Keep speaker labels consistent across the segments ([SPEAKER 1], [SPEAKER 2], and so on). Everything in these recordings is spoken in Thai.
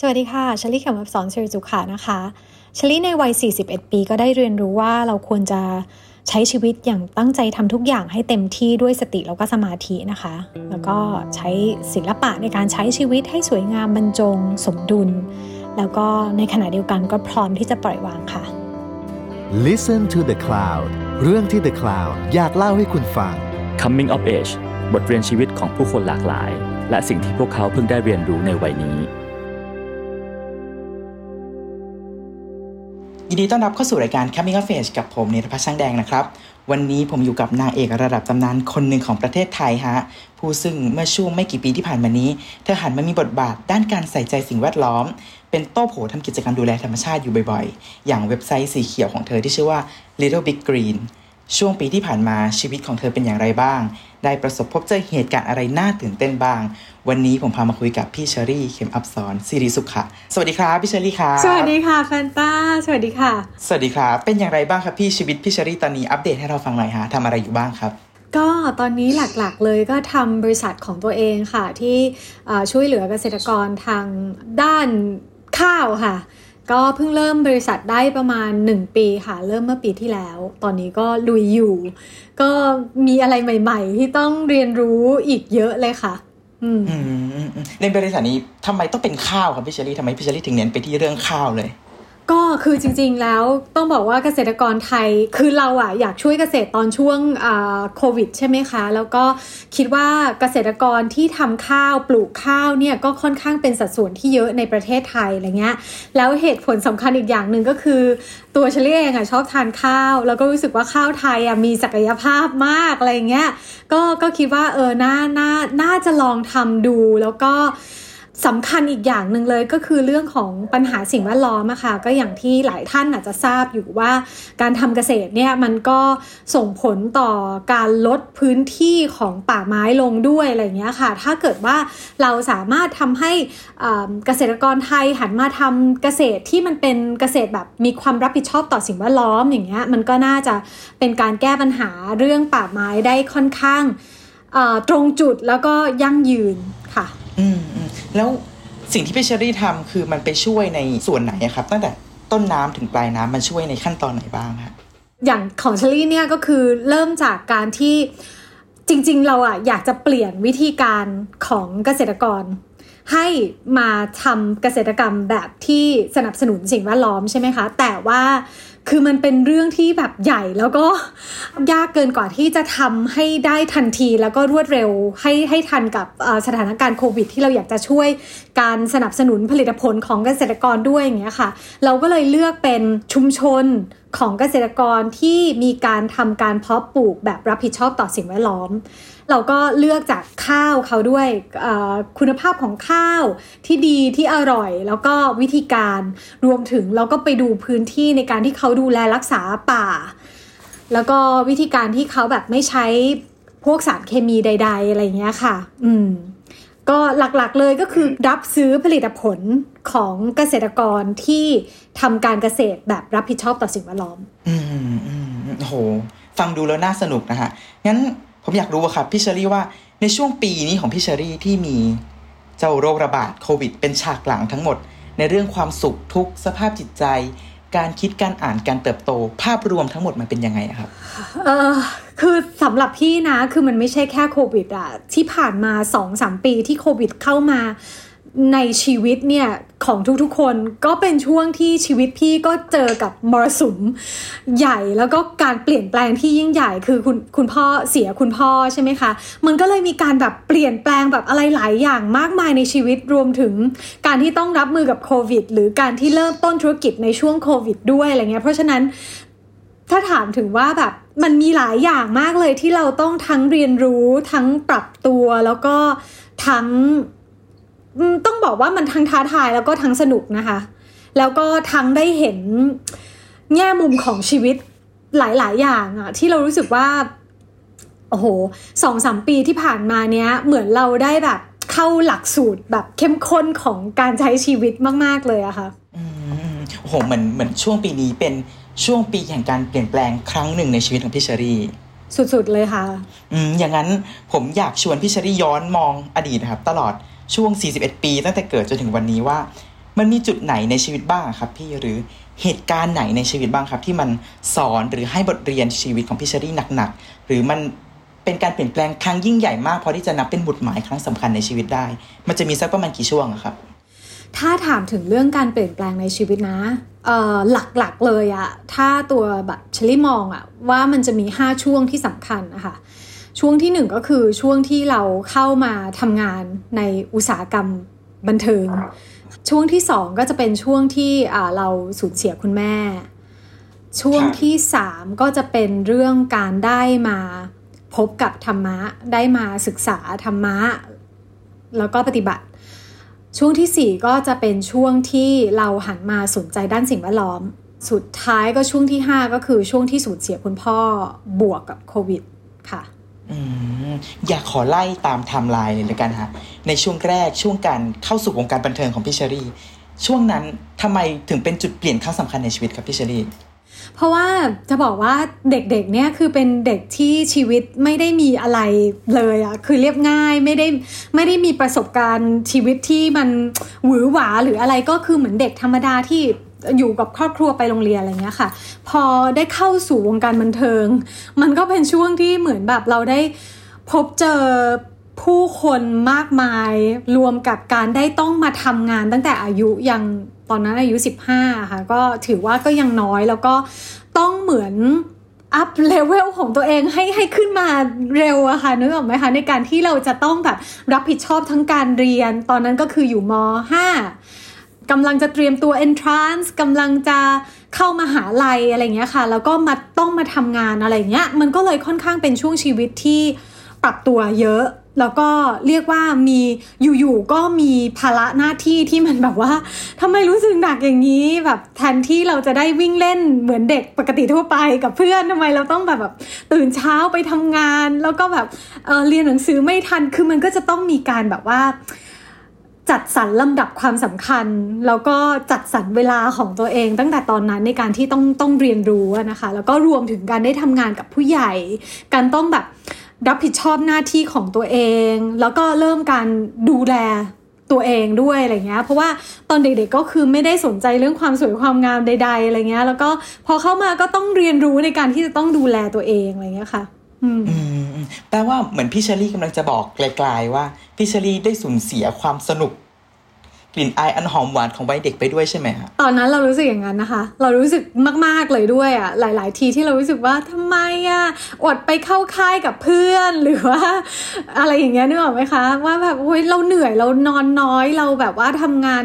[SPEAKER 1] สวัสดีค่ะชลิเขียวมับสอนสิริจุขานะคะชลิในวัย 41 ปีก็ได้เรียนรู้ว่าเราควรจะใช้ชีวิตอย่างตั้งใจทำทุกอย่างให้เต็มที่ด้วยสติแล้วก็สมาธินะคะ แล้วก็ใช้ศิลปะในการใช้ชีวิตให้สวยงามบรรจง สมดุล แล้วก็ในขณะเดียวกันก็พร้อมที่จะปล่อยวางค่ะ
[SPEAKER 2] Listen to the Cloud เรื่องที่ The Cloud อยากเล่าให้คุณฟัง
[SPEAKER 3] Coming of Age บทเรียนชีวิตของผู้คนหลากหลาย และสิ่งที่พวกเขาเพิ่งได้เรียนรู้ในวัยนี้
[SPEAKER 4] ยินดีต้อนรับเข้าสู่รายการ Coming of Age กับผมเนธพัชช่างแดงนะครับ วันนี้ผมอยู่กับนางเอกระดับตำนานคนหนึ่งของประเทศไทยฮะ ผู้ซึ่งเมื่อช่วงไม่กี่ปีที่ผ่านมานี้ เธอหันมามีบทบาทด้านการใส่ใจสิ่งแวดล้อม เป็นโต้โผทำกิจกรรมดูแลธรรมชาติอยู่บ่อยๆ อย่างเว็บไซต์สีเขียวของเธอที่ชื่อว่า Little Big Green ช่วงปีที่ผ่านมาชีวิตของเธอเป็นอย่างไรบ้าง ได้ประสบพบเจอเหตุการณ์อะไรน่าตื่นเต้นบ้าง วันนี้ผมพามาคุยกับพี่เชอรี่เข็มอับสอนสิริสุขค่ะ สวัสดีครับพี่เชอรี่ครับ
[SPEAKER 1] สวัสดีค่ะแฟนต้า สวัสดีค่ะ
[SPEAKER 4] สวัสดีครับเป็นอย่างไรบ้างครับพี่ชีวิตพี่เชอรี่ตอนนี้อัปเดตให้เราฟังหน่อยฮะทำอะไรอยู่บ้างครับ
[SPEAKER 1] ก็ตอนนี้หลักๆเลยก็ทำบริษัทของตัวเองค่ะ ที่ช่วยเหลือเกษตรกรทางด้านข้าวค่ะ ก็เพิ่งเริ่มบริษัทได้ประมาณ 1 ปีค่ะ เริ่มเมื่อปีที่แล้ว ตอนนี้ก็ลุยอยู่ ก็มีอะไรใหม่ ๆ ที่ต้องเรียนรู้อีกเยอะเลยค่ะ
[SPEAKER 4] ในบริษัทนี้ทำไมต้องเป็นข้าวครับพี่เชอรี่ทำไมพี่เชอรี่ถึงเน้นไปที่เรื่องข้าวเลย
[SPEAKER 1] ก็คือจริงๆแล้วต้องบอกว่าเกษตรกรไทยคือเราอะอยากช่วยเกษตรตอนช่วงโควิด ใช่ไหมคะ แล้วก็คิดว่าเกษตรกรที่ทำข้าวปลูกข้าวเนี่ยก็ค่อนข้างเป็นสัดส่วนที่เยอะในประเทศไทยอะไรเงี้ยแล้วเหตุผลสำคัญอีกอย่างหนึ่งก็คือ ตัวเชลี่เองอะชอบทานข้าว แล้วก็รู้สึกว่าข้าวไทยอะมีศักยภาพมากอะไรเงี้ยก็ก็คิดว่าเออน่าน่าน่าจะลองทำดูแล้วก็ สำคัญอีกอย่างหนึ่งเลยก็คือเรื่องของปัญหาสิ่งแวดล้อมอะค่ะก็อย่างที่หลายท่านอาจจะทราบอยู่ว่า การทำเกษตรเนี่ยมันก็ส่งผลต่อการลดพื้นที่ของป่าไม้ลงด้วยอะไรเงี้ยค่ะ ถ้าเกิดว่าเราสามารถทำให้เกษตรกรไทยหันมาทำเกษตรที่มันเป็นเกษตรแบบมีความรับผิดชอบต่อสิ่งแวดล้อมอย่างเงี้ยมันก็น่าจะเป็นการแก้ปัญหาเรื่องป่าไม้ได้ค่อนข้างตรงจุดแล้วก็ยั่งยืนค่ะ
[SPEAKER 4] อืมแล้วสิ่งที่พี่เชอรี่ทำคือมันไปช่วยในส่วนไหนครับ ตั้งแต่ต้นน้ำถึงปลายน้ำมันช่วยในขั้นตอนไหนบ้างคะ
[SPEAKER 1] อย่างของเชอรี่เนี่ยก็คือเริ่มจากการที่จริง ๆ เราอะอยากจะเปลี่ยนวิธีการของเกษตรกร ให้มาทำเกษตรกรรมแบบที่สนับสนุนสิ่งแวดล้อมใช่ไหมคะ แต่ว่าคือมันเป็นเรื่องที่แบบใหญ่แล้วก็ยากเกินกว่าที่จะทำให้ได้ทันทีแล้วก็รวดเร็วให้ให้ทันกับสถานการณ์โควิด ที่เราอยากจะช่วยการสนับสนุนผลิตผลของเกษตรกรด้วยอย่างเงี้ยค่ะ เราก็เลยเลือกเป็นชุมชนของเกษตรกรที่มีการทำการเพาะปลูกแบบรับผิดชอบต่อสิ่งแวดล้อม เราก็เลือกจากข้าวเขาด้วยคุณภาพของข้าวที่ดีที่อร่อย แล้วก็วิธีการรวมถึงเราก็ไปดูพื้นที่ในการที่เขาดูแลรักษาป่า แล้วก็วิธีการที่เขาแบบไม่ใช้พวกสารเคมีใด ๆ อะไรเงี้ยค่ะ อืม ก็หลักๆเลยก็คือรับซื้อผลิตผลของเกษตรกรที่ทำการเกษตรแบบรับผิดชอบต่อสิ่งแวดล้อม
[SPEAKER 4] อืมอืมโห ฟังดูแล้วน่าสนุกนะฮะ งั้น ผมอยากรู้ครับพี่เชอรี่ว่าในช่วงปีนี้ของพี่เชอรี่ที่มีเจ้าโรคระบาดโควิด เป็นฉากหลังทั้งหมด ในเรื่องความสุขทุกสภาพจิตใจ การคิดการอ่านการเติบโต ภาพรวมทั้งหมดมันเป็นยังไงครับ
[SPEAKER 1] เออคือสำหรับพี่นะคือมันไม่ใช่แค่โควิดอะที่ผ่านมาสองสามปีที่โควิดเข้ามา ในชีวิตเนี่ย ของทุกๆคนก็เป็นช่วงที่ชีวิตพี่ก็เจอกับมรสุมใหญ่แล้วก็การเปลี่ยนแปลงที่ยิ่งใหญ่คือคุณคุณพ่อเสียคุณพ่อใช่ไหมคะ มันก็เลยมีการแบบเปลี่ยนแปลงแบบอะไรหลายอย่างมากมายในชีวิตรวมถึงการที่ต้องรับมือกับโควิดหรือการที่เริ่มต้นธุรกิจในช่วงโควิดด้วยอะไรเงี้ยเพราะฉะนั้นถ้าถามถึงว่าแบบมันมีหลายอย่างมากเลยที่เราต้องทั้งเรียนรู้ทั้งปรับตัวแล้วก็ทั้ง ต้องบอกว่ามันทั้งท้าทายแล้วก็ทั้งสนุกนะคะ แล้วก็ทั้งได้เห็นแง่มุมของชีวิตหลาย ๆ อย่างอะที่เรารู้สึกว่า โอ้โหสองสามปีที่ผ่านมาเนี้ย เหมือนเราได้แบบเข้าหลักสูตรแบบเข้มข้นของการใช้ชีวิตมาก ๆ เลยอะค่ะ
[SPEAKER 4] โอ้โหเหมือนเหมือนช่วงปีนี้เป็นช่วงปีแห่งการเปลี่ยนแปลงครั้งหนึ่งในชีวิตของพี่เชอรี่
[SPEAKER 1] สุด ๆ เลยค่ะ
[SPEAKER 4] อืมอย่างนั้นผมอยากชวนพี่เชอรี่ย้อนมองอดีตนะครับ ตลอด ช่วง 41 ปี ตั้งแต่เกิดจนถึงวันนี้ว่า มันมีจุดไหนในชีวิตบ้างครับพี่หรือเหตุการณ์ไหนในชีวิตบ้างครับ ที่มันสอนหรือให้บทเรียนชีวิตของพี่เชอรี่หนักๆหรือมันเป็นการเปลี่ยนแปลงครั้งยิ่งใหญ่มากพอที่จะนับเป็นบุตรหมายครั้งสำคัญในชีวิตได้ มันจะมีสักประมาณกี่ช่วงอะครับ
[SPEAKER 1] ถ้าถามถึงเรื่องการเปลี่ยนแปลงในชีวิตนะหลักๆเลยอะถ้าตัวแบบชลี่มองอะว่ามันจะมี 5 ช่วงที่สำคัญนะคะ ช่วงที่หนึ่งก็คือช่วงที่เราเข้ามาทำงานในอุตสาหกรรมบันเทิง ช่วงที่สองก็จะเป็นช่วงที่เราสูญเสียคุณแม่ ช่วงที่สามก็จะเป็นเรื่องการได้มาพบกับธรรมะได้มาศึกษาธรรมะ แล้วก็ปฏิบัติ ช่วงที่ 4 ก็จะเป็นช่วงที่เราหันมาสนใจด้านสิ่งแวดล้อม สุดท้ายก็ช่วงที่ 5 ก็คือช่วงที่สูญเสียคุณพ่อบวกกับโควิด ค่ะ
[SPEAKER 4] อยากขอไล่ตามไทม์ไลน์เลยละกันฮะในช่วงแรกช่วงการเข้าสู่วงการบันเทิงของพี่เชอรี่ ช่วงนั้นทำไมถึงเป็นจุดเปลี่ยนครั้งสำคัญในชีวิตครับพี่เชอรี่
[SPEAKER 1] เพราะว่าจะบอกว่าเด็กๆเนี่ยคือเป็นเด็กที่ชีวิตไม่ได้มีอะไรเลยอะคือเรียบง่ายไม่ได้ไม่ได้มีประสบการณ์ชีวิตที่มันหวือหวาหรืออะไรก็คือเหมือนเด็กธรรมดาที่ อยู่กับครอบครัวไปโรงเรียนอะไรเงี้ยค่ะ พอได้เข้าสู่วงการบันเทิง มันก็เป็นช่วงที่เหมือนแบบเราได้พบเจอผู้คนมากมายรวมกับการได้ต้องมาทำงานตั้งแต่อายุยังตอนนั้นอายุ 15 ค่ะ ก็ถือว่าก็ยังน้อยแล้วก็ต้องเหมือนอัพเลเวลของตัวเองให้ให้ขึ้นมาเร็วอะค่ะนึกออกไหมคะ ในการที่เราจะต้องแบบรับผิดชอบทั้งการเรียน ตอนนั้นก็คืออยู่ม 5 กำลังจะเตรียมตัว entrance กำลังจะเข้ามาหาลัยอะไรเงี้ยค่ะ แล้วก็มาต้องมาทำงานอะไรเงี้ย มันก็เลยค่อนข้างเป็นช่วงชีวิตที่ปรับตัวเยอะ แล้วก็เรียกว่ามีอยู่ๆก็มีภาระหน้าที่ที่มันแบบว่าทำไมรู้สึกหนักอย่างนี้ แบบแทนที่เราจะได้วิ่งเล่นเหมือนเด็กปกติทั่วไปกับเพื่อนทำไมเราต้องแบบแบบตื่นเช้าไปทำงาน แล้วก็แบบเออเรียนหนังสือไม่ทันคือมันก็จะต้องมีการแบบว่า จัดสรรลำดับความสำคัญ แล้วก็จัดสรรเวลาของตัวเอง ตั้งแต่ตอนนั้นในการที่ต้องต้องเรียนรู้นะคะ แล้วก็รวมถึงการได้ทำงานกับผู้ใหญ่ การต้องแบบรับผิดชอบหน้าที่ของตัวเอง แล้วก็เริ่มการดูแลตัวเองด้วยอะไรเงี้ย เพราะว่าตอนเด็กๆก็คือไม่ได้สนใจเรื่องความสวยความงามใด ๆอะไรเงี้ย แล้วก็พอเข้ามาก็ต้องเรียนรู้ในการที่จะต้องดูแลตัวเองอะไรเงี้ยค่ะ
[SPEAKER 4] แปลว่าเหมือนพี่เชอรี่กำลังจะบอกไกลๆว่าพี่เชอรี่ได้สูญเสียความสนุก กลิ่นอายอันหอมหวานของวัยเด็กไปด้วยใช่ไหมฮะ
[SPEAKER 1] ตอนนั้นเรารู้สึกอย่างนั้นนะคะ เรารู้สึกมากๆเลยด้วยอะ่ะ หลาย ๆ ทีที่เรารู้สึกว่าทำไมอะ่ะอดไปเข้าค่ายกับเพื่อนหรือว่า อะไรอย่างเงี้ยนึกออกไหมคะ ว่าแบบโอ้ยเราเหนื่อยเรานอนน้อยเราแบบว่าทำงาน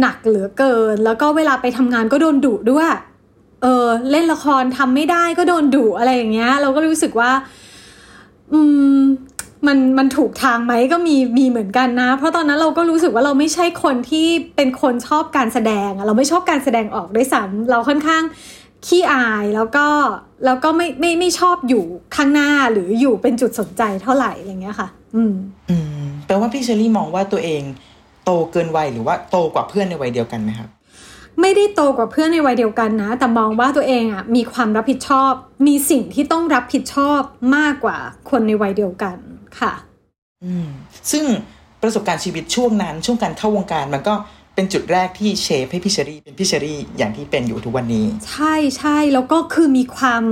[SPEAKER 1] หนักเหลือเกิน แล้วก็เวลาไปทำงานก็โดนดุด้วย เออเล่นละครทำไม่ได้ก็โดนดุอะไรอย่างเงี้ย เราก็รู้สึกว่า อืมมันมันถูกทางไหมก็มีมีเหมือนกันนะ เพราะตอนนั้นเราก็รู้สึกว่าเราไม่ใช่คนที่เป็นคนชอบการแสดง เราไม่ชอบการแสดงออกด้วยซ้ำเราค่อนข้างขี้อายแล้วก็แล้วก็ไม่ไม่ไม่ชอบอยู่ข้างหน้าหรืออยู่เป็นจุดสนใจเท่าไหร่อะไรเงี้ยค่ะ อืม
[SPEAKER 4] อืมแปลว่าพี่เชอรี่มองว่าตัวเอง โตเกินวัยหรือว่าโตกว่าเพื่อนในวัยเดียวกันไหมครับ
[SPEAKER 1] ไม่ได้โตกว่าเพื่อนในวัยเดียวกันนะ แต่มองว่าตัวเองอะมีความรับผิดชอบ มีสิ่งที่ต้องรับผิดชอบมากกว่าคนในวัยเดียวกันค่ะ
[SPEAKER 4] อืมซึ่งประสบการณ์ชีวิตช่วงนั้น ช่วงการเข้าวงการมันก็ เป็นจุดแรกที่เชฟให้พี่เชอรี่เป็นพี่เชอรี่อย่างที่เป็นอยู่ทุกวันนี้
[SPEAKER 1] ใช่ใช่แล้วก็คือมีความ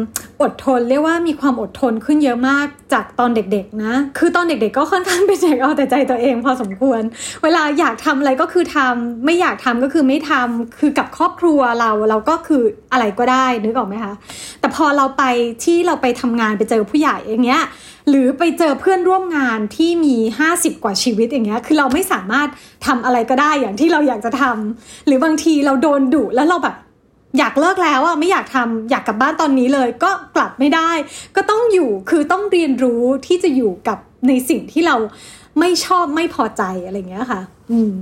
[SPEAKER 1] อดทน เรียกว่ามีความอดทนขึ้นเยอะมากจากตอนเด็กๆนะ คือตอนเด็กๆก็ค่อนข้างเป็นเด็กเอาแต่ใจตัวเองพอสมควร เวลาอยากทำอะไรก็คือทำไม่อยากทำก็คือไม่ทำคือกับครอบครัวเราเราก็คืออะไรก็ได้นึกออกไหมคะแต่พอเราไปที่เราไปทำงานไปเจอผู้ใหญ่อย่างเงี้ย หรือไปเจอเพื่อนร่วมงานที่มี 50 กว่าชีวิตอย่างเงี้ย คือเราไม่สามารถทำอะไรก็ได้อย่างที่เราอยากจะทำหรือบางทีเราโดนดุแล้วเราแบบอยากเลิกแล้วอะไม่อยากทำอยากกลับบ้านตอนนี้เลย ก็กลับไม่ได้ ก็ต้องอยู่คือต้องเรียนรู้ที่จะอยู่กับในสิ่งที่เราไม่ชอบไม่พอใจอะไรเงี้ยค่ะ อืม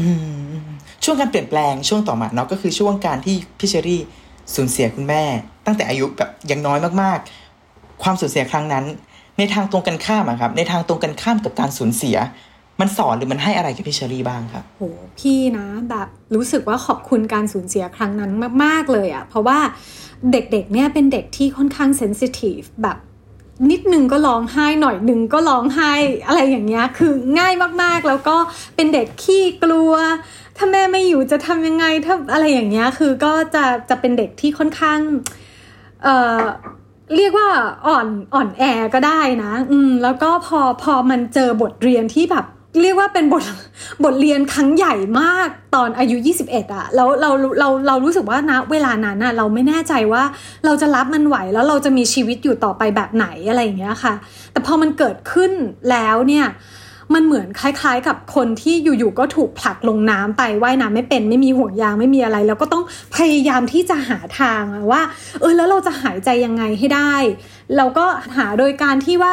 [SPEAKER 4] อืมช่วงการเปลี่ยนแปลงช่วงต่อมาเนาะก็คือช่วงการที่พี่เชอรี่สูญเสียคุณแม่ ตั้งแต่อายุแบบยังน้อยมากๆ ความสูญเสียครั้งนั้น ในทางตรงกันข้ามอะครับ ในทางตรงกันข้ามกับการสูญเสีย มันสอนหรือมันให้อะไรกับพี่เชอรี่บ้างครับ
[SPEAKER 1] โหพี่นะแบบรู้สึกว่าขอบคุณการสูญเสียครั้งนั้นมากๆเลยอะเพราะว่าเด็กๆเนี่ยเป็นเด็กที่ค่อนข้างเซนซิทีฟแบบนิดนึงก็ร้องไห้หน่อยหนึ่งก็ร้องไห้อะไรอย่างเงี้ยคือง่ายมากๆ แล้วก็เป็นเด็กขี้กลัว ถ้าแม่ไม่อยู่จะทำยังไงถ้าอะไรอย่างเงี้ยคือก็จะจะเป็นเด็กที่ค่อนข้างเอ่อ เรียกว่าอ่อนอ่อนแอก็ได้นะ อืม แล้วก็พอพอมันเจอบทเรียนที่แบบ เรียกว่าเป็นบทบทเรียนครั้งใหญ่มากตอนอายุ 21อะแล้วเราเราเรารู้สึกว่านะเวลานั้นอะเราไม่แน่ใจว่าเราจะรับมันไหวแล้วเราจะมีชีวิตอยู่ต่อไปแบบไหนอะไรอย่างเงี้ยค่ะ แต่พอมันเกิดขึ้นแล้วเนี่ย มันเหมือนคล้ายๆ กับคนที่อยู่ๆก็ถูกผลักลงน้ำไปว่ายน้ำไม่เป็นไม่มีห่วงยางไม่มีอะไร แล้วก็ต้องพยายามที่จะหาทางว่า เออแล้วเราจะหายใจยังไงให้ได้ เราก็หาโดยการที่ว่า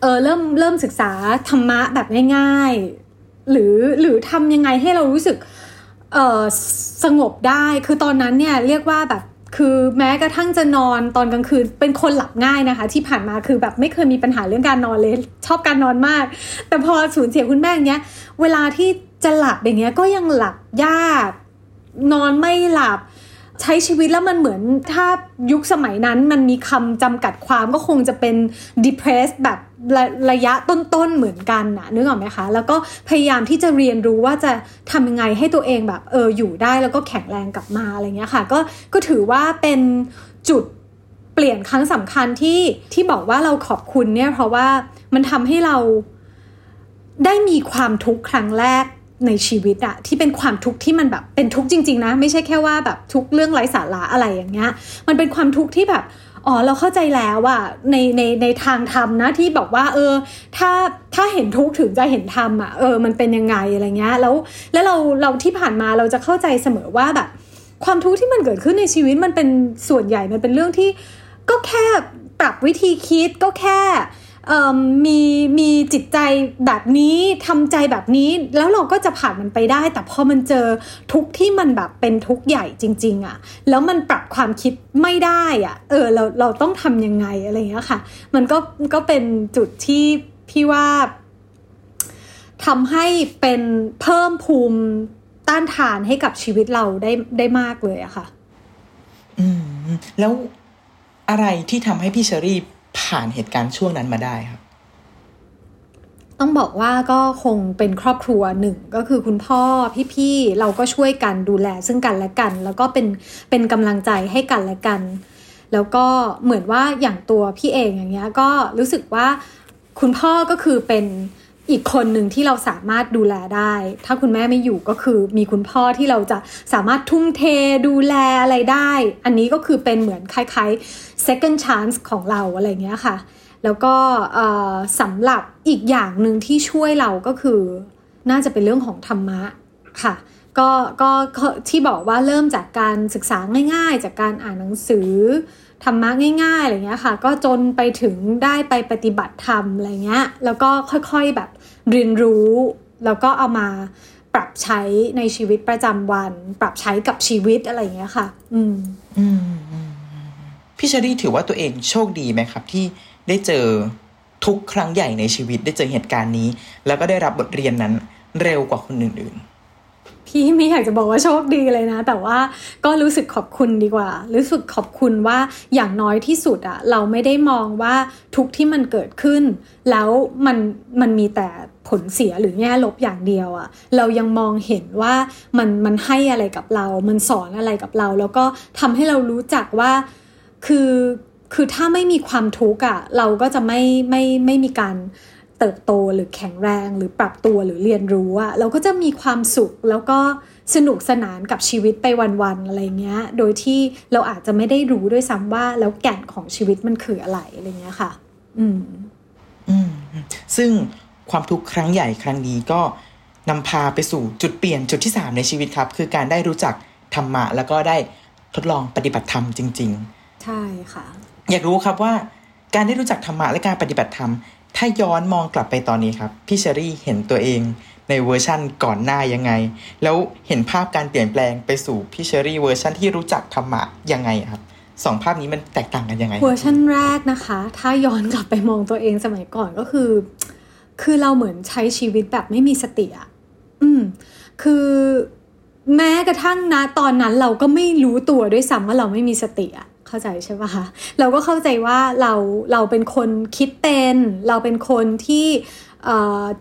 [SPEAKER 1] เออเริ่มเริ่มศึกษาธรรมะแบบง่าย ๆ หรือหรือทำยังไงให้เรารู้สึกเออสงบได้คือตอนนั้นเนี่ยเรียกว่าแบบ คือแม้กระทั่งจะนอนตอนกลางคืนเป็นคนหลับง่ายนะคะ ที่ผ่านมาคือแบบไม่เคยมีปัญหาเรื่องการนอนเลย ชอบการนอนมาก แต่พอสูญเสียคุณแม่อย่างเงี้ย เวลาที่จะหลับอย่างเงี้ยก็ยังหลับยาก นอนไม่หลับใช้ชีวิตแล้วมันเหมือนถ้ายุคสมัยนั้นมันมีคำจำกัดความก็คงจะเป็น depressed แบบ ระระยะต้นๆเหมือนกันนะนึกออกไหมคะ แล้วก็พยายามที่จะเรียนรู้ว่าจะทำยังไงให้ตัวเองแบบเอออยู่ได้แล้วก็แข็งแรงกลับมาอะไรเงี้ยค่ะ ก็ก็ถือว่าเป็นจุดเปลี่ยนครั้งสำคัญที่ที่บอกว่าเราขอบคุณเนี่ย เพราะว่ามันทำให้เราได้มีความทุกข์ครั้งแรกในชีวิตอะที่เป็นความทุกข์ที่มันแบบเป็นทุกข์จริง ๆ นะ ไม่ใช่แค่ว่าแบบทุกข์เรื่องไร้สาระอะไรอย่างเงี้ย มันเป็นความทุกข์ที่แบบ อ๋อเราเข้าใจแล้วว่าในในในทางธรรมนะที่บอกว่า เออ ถ้าถ้าเห็นทุกข์ถึงจะเห็นธรรมอะเออมันเป็นยังไงอะไรเงี้ยแล้วแล้วเราเราที่ผ่านมาเราจะเข้าใจเสมอว่าแบบ ความทุกข์ที่มันเกิดขึ้นในชีวิตมันเป็นส่วนใหญ่มันเป็นเรื่องที่ก็แค่ปรับวิธีคิดก็แค่ มีมีจิตใจแบบนี้ทำใจแบบนี้ แล้วเราก็จะผ่านมันไปได้ แต่พอมันเจอทุกที่มันแบบเป็นทุกใหญ่จริง ๆอะ่ะ แล้วมันปรับความคิดไม่ได้อะ่ะ เออเราเราต้องทำยังไงอะไรอย่างเงี้ยค่ะ มันก็ก็เป็นจุดที่พี่ว่าทำให้เป็นเพิ่มภูมิต้านทานให้กับชีวิตเราได้ได้มากเลยอะค่ะ
[SPEAKER 4] อืม แล้วอะไรที่ทำให้พี่เชอรี่ ผ่านเหตุการณ์ช่วงนั้นมาได้ครับ
[SPEAKER 1] ต้องบอกว่าก็คงเป็นครอบครัวหนึ่งก็คือคุณพ่อพี่ๆเราก็ช่วยกันดูแลซึ่งกันและกัน แล้วก็เป็นเป็นกำลังใจให้กันและกัน แล้วก็เหมือนว่าอย่างตัวพี่เองอย่างเงี้ยก็รู้สึกว่าคุณพ่อก็คือเป็น อีกคนหนึ่งที่เราสามารถดูแลได้ ถ้าคุณแม่ไม่อยู่ก็คือมีคุณพ่อที่เราจะสามารถทุ่มเทดูแลอะไรได้ อันนี้ก็คือเป็นเหมือนคล้ายๆ second chance ของเราอะไรเงี้ยค่ะ แล้วก็สำหรับอีกอย่างหนึ่งที่ช่วยเราก็คือ น่าจะเป็นเรื่องของธรรมะค่ะก็ก็ที่บอกว่าเริ่มจากการศึกษาง่าย ๆ จากการอ่านหนังสือ ธรรมะง่ายๆอะไรเงี้ยค่ะ ก็จนไปถึงได้ไปปฏิบัติธรรมอะไรเงี้ย แล้วก็ค่อยๆแบบเรียนรู้ แล้วก็เอามาปรับใช้ในชีวิตประจำวัน ปรับใช้กับชีวิตอะไรเงี้ยค่ะ อืม
[SPEAKER 4] อืมพี่เชอรี่ถือว่าตัวเองโชคดีไหมครับ ที่ได้เจอทุกครั้งใหญ่ในชีวิตได้เจอเหตุการณ์นี้ แล้วก็ได้รับบทเรียนนั้นเร็วกว่าคนอื่นๆ
[SPEAKER 1] พี่ไม่อยากจะบอกว่าโชคดีเลยนะ แต่ว่าก็รู้สึกขอบคุณดีกว่า รู้สึกขอบคุณว่าอย่างน้อยที่สุดอะเราไม่ได้มองว่าทุกที่มันเกิดขึ้น แล้วมันมันมีแต่ผลเสียหรือแง่ลบอย่างเดียวอะเรายังมองเห็นว่ามันมันให้อะไรกับเรา มันสอนอะไรกับเรา แล้วก็ทำให้เรารู้จักว่าคือคือถ้าไม่มีความทุกข์อะเราก็จะไม่ไม่ไม่มีการ เติบโตหรือแข็งแรงหรือปรับตัวหรือเรียนรู้อะเราก็จะมีความสุขแล้วก็สนุกสนานกับชีวิตไปวันๆอะไรเงี้ย โดยที่เราอาจจะไม่ได้รู้ด้วยซ้ำว่าแล้วแก่นของชีวิตมันคืออะไรอะไรเงี้ยค่ะ อืม
[SPEAKER 4] อืม ซึ่งความทุกข์ครั้งใหญ่ครั้งนี้ก็นำพาไปสู่จุดเปลี่ยนจุดที่สามในชีวิตครับ คือการได้รู้จักธรรมะ แล้วก็ได้ทดลองปฏิบัติธรรมจริง
[SPEAKER 1] ๆ ใช่ค่ะ
[SPEAKER 4] อยากรู้ครับว่า การได้รู้จักธรรมะและการปฏิบัติธรรม ถ้าย้อนมองกลับไปตอนนี้ครับพี่เชอรี่เห็นตัวเองในเวอร์ชั่นก่อนหน้ายังไง แล้วเห็นภาพการเปลี่ยนแปลงไปสู่พี่เชอรี่เวอร์ชั่นที่รู้จักธรรมะยังไงครับสองภาพนี้มันแตกต่างกันยังไง
[SPEAKER 1] เวอร์ชันแรกนะคะ ถ้าย้อนกลับไปมองตัวเองสมัยก่อนก็คือ คือเราเหมือนใช้ชีวิตแบบไม่มีสติอะอืม คือแม้กระทั่งนะตอนนั้นเราก็ไม่รู้ตัวด้วยซ้ำว่าเราไม่มีสติอะ เข้าใจใช่ปะคะเราก็เข้าใจว่าเราเราเป็นคนคิดเป็น เราเป็นคนที่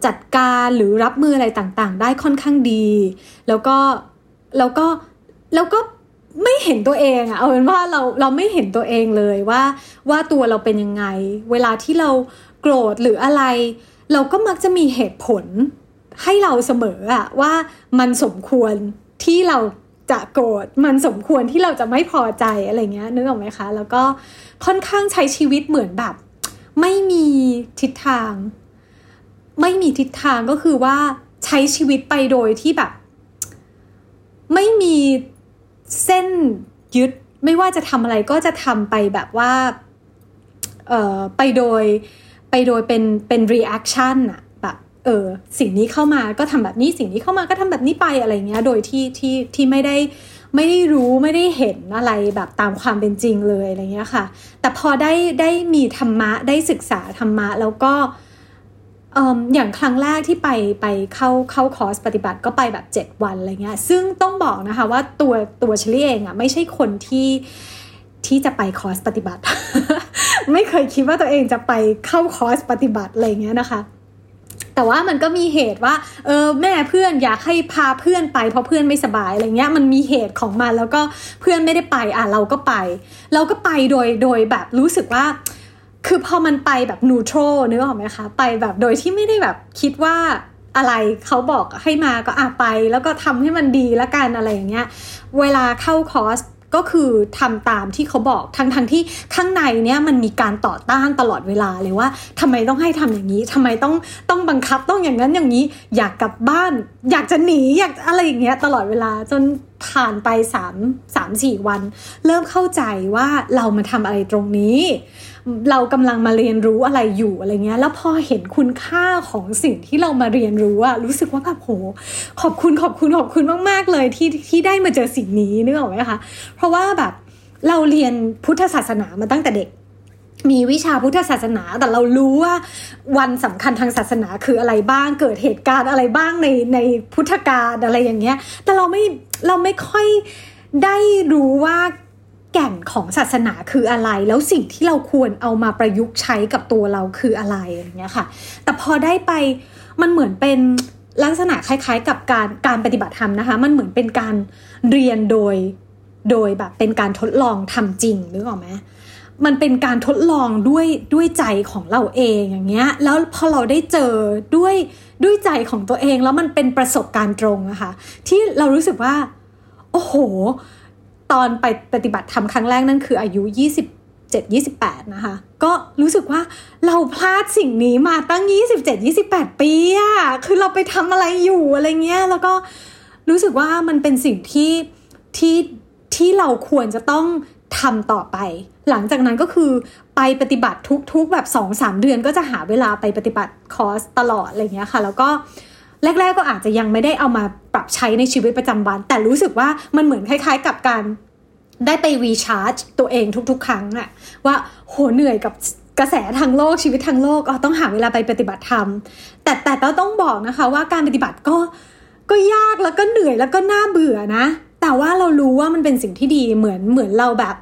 [SPEAKER 1] จัดการหรือรับมืออะไรต่างๆ ได้ค่อนข้างดี แล้วก็แล้วก็แล้วก็ไม่เห็นตัวเองอะเอาเป็นว่าเราเราไม่เห็นตัวเองเลยว่าว่าตัวเราเป็นยังไง เวลาที่เราโกรธหรืออะไร เราก็มักจะมีเหตุผลให้เราเสมออะว่ามันสมควรที่เรา จะโกรธมันสมควรที่เราจะไม่พอใจอะไรเงี้ยนึกออกไหมคะ แล้วก็ค่อนข้างใช้ชีวิตเหมือนแบบ ไม่มีทิศทาง ไม่มีทิศทางก็คือว่าใช้ชีวิตไปโดยที่แบบ ไม่มีเส้นยึด ไม่ว่าจะทำอะไรก็จะทำไปแบบว่า เอ่อไปโดยไปโดยเป็นเป็น reaction อะ เออสิ่งนี้เข้ามาก็ทำแบบนี้สิ่งนี้เข้ามาก็ทำแบบนี้ไปอะไรเงี้ย โดยที่ที่ที่ไม่ได้ไม่ได้รู้ไม่ได้เห็นอะไรแบบตามความเป็นจริงเลยอะไรเงี้ยค่ะ แต่พอได้ได้มีธรรมะได้ศึกษาธรรมะแล้วก็อย่างครั้งแรกที่ไปไปเข้าเข้าคอร์สปฏิบัติก็ไปแบบ 7 วันอะไรเงี้ย ซึ่งต้องบอกนะคะว่าตัวตัวเชลี่เองอะ่ะไม่ใช่คนที่ที่จะไปคอร์สปฏิบัติ ไม่เคยคิดว่าตัวเองจะไปเข้าคอร์สปฏิบัติอะไรเงี้ยนะคะ แต่ว่ามันก็มีเหตุว่าเออแม่เพื่อนอยากให้พาเพื่อนไปเพราะเพื่อนไม่สบายอะไรเงี้ยมันมีเหตุของมันแล้วก็เพื่อนไม่ได้ไปอะเราก็ไป เราก็ไปโดยโดยแบบรู้สึกว่า คือพอมันไปแบบนูโตรนึกออกไหมคะไปแบบโดยที่ไม่ได้แบบคิดว่าอะไรเขาบอกให้มาก็อะไป แล้วก็ทำให้มันดีแล้วกันอะไรอย่างเงี้ย เวลาเข้าคอร์ส ก็คือทำตามที่เขาบอกทั้งทั้งที่ข้างในเนี้ยมันมีการต่อต้านตลอดเวลาเลยว่าทำไมต้องให้ทำอย่างนี้ทำไมต้องต้องบังคับต้องอย่างนั้นอย่างนี้ อยากกลับบ้าน อยากจะหนีอยากอะไรอย่างเงี้ยตลอดเวลาจนผ่านไปสามสามสี่วัน เริ่มเข้าใจว่าเรามาทำอะไรตรงนี้ เรากำลังมาเรียนรู้อะไรอยู่อะไรเงี้ย แล้วพอเห็นคุณค่าของสิ่งที่เรามาเรียนรู้อะรู้สึกว่าแบบโห ขอบคุณขอบคุณขอบคุณมาก ๆ เลยที่ที่ได้มาเจอสิ่งนี้นึกออกไหมคะ เพราะว่าแบบเราเรียนพุทธศาสนามาตั้งแต่เด็กมีวิชาพุทธศาสนาแต่เรารู้ว่าวันสำคัญทางศาสนาคืออะไรบ้างเกิดเหตุการณ์อะไรบ้างในในพุทธกาลอะไรอย่างเงี้ย แต่เราไม่เราไม่ค่อยได้รู้ว่า แก่นของศาสนาคืออะไร แล้วสิ่งที่เราควรเอามาประยุกต์ใช้กับตัวเราคืออะไรอย่างเงี้ยค่ะ แต่พอได้ไปมันเหมือนเป็นลักษณะคล้าย ๆ กับการการปฏิบัติธรรมนะคะ มันเหมือนเป็นการเรียนโดยโดยแบบเป็นการทดลองทำจริงนึกออกไหมมันเป็นการทดลองด้วยด้วยใจของเราเองอย่างเงี้ย แล้วพอเราได้เจอด้วยด้วยใจของตัวเองแล้วมันเป็นประสบการณ์ตรงอะคะ่ะที่เรารู้สึกว่า โอ้โห อนไปปฏิบัติธรรมครั้งแรกนั่นคืออายุ 27 28 นะคะ ก็รู้สึกว่าเราพลาดสิ่งนี้มาตั้ง 27 28 ปีอะคือเราไปทำอะไรอยู่อะไรเงี้ย แล้วก็รู้สึกว่ามันเป็นสิ่งที่ที่ที่เราควรจะต้องทำต่อไป หลังจากนั้นก็คือไปปฏิบัติทุกๆ แบบ2-3เดือนก็จะหาเวลาไปปฏิบัติคอร์สตลอดอะไรเงี้ยค่ะ แล้วก็แรกๆก็อาจจะยังไม่ได้เอามาปรับใช้ในชีวิตประจำวัน แต่รู้สึกว่ามันเหมือนคล้ายๆ กับการ ได้ไปรีชาร์จตัวเองทุก ๆ ครั้งอะว่าโหเหนื่อยกับกระแสทางโลกชีวิตทางโลกอ๋อต้องหาเวลาไปปฏิบัติธรรม แต่แต่ต้องบอกนะคะว่าการปฏิบัติก็ก็ยากแล้วก็เหนื่อยแล้วก็น่าเบื่อนะ แต่ว่าเรารู้ว่ามันเป็นสิ่งที่ดีเหมือนเหมือนเราแบบ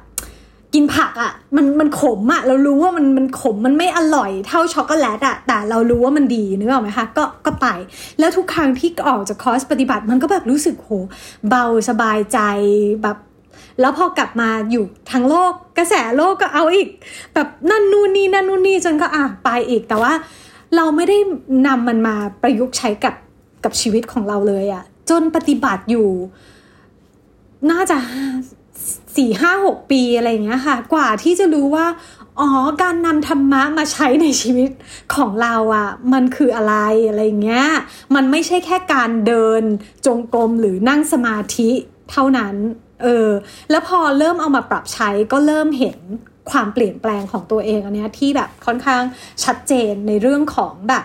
[SPEAKER 1] กินผักอะ่ะมันมันขมอะ่ะเรารู้ว่ามันมันขมมันไม่อร่อยเท่าช็อกโกแลตอะ่ะแต่เรารู้ว่ามันดีนึกออกไหมคะก็ก็ไป แล้วทุกครั้งที่ออกจากคอร์สปฏิบัติมันก็แบบรู้สึกโหเบาสบายใจแบบ แล้วพอกลับมาอยู่ทั้งโลก กระแสโลกก็เอาอีก แบบนั่นนู่นนี่นั่นนู่นนี่จนก็อะไปอีก แต่ว่าเราไม่ได้นำมันมาประยุกต์ใช้กับกับชีวิตของเราเลยอะจนปฏิบัติอยู่ น่าจะสี่ห้าหกปีอะไรเงี้ยค่ะ กว่าที่จะรู้ว่าอ๋อ การนำธรรมะมาใช้ในชีวิตของเราอะ่ะ มันคืออะไรอะไรเงี้ย มันไม่ใช่แค่การเดินจงกรมหรือนั่งสมาธิเท่านั้น เออแล้วพอเริ่มเอามาปรับใช้ก็เริ่มเห็นความเปลี่ยนแปลงของตัวเองอันนี้ที่แบบค่อนข้างชัดเจนในเรื่องของแบบ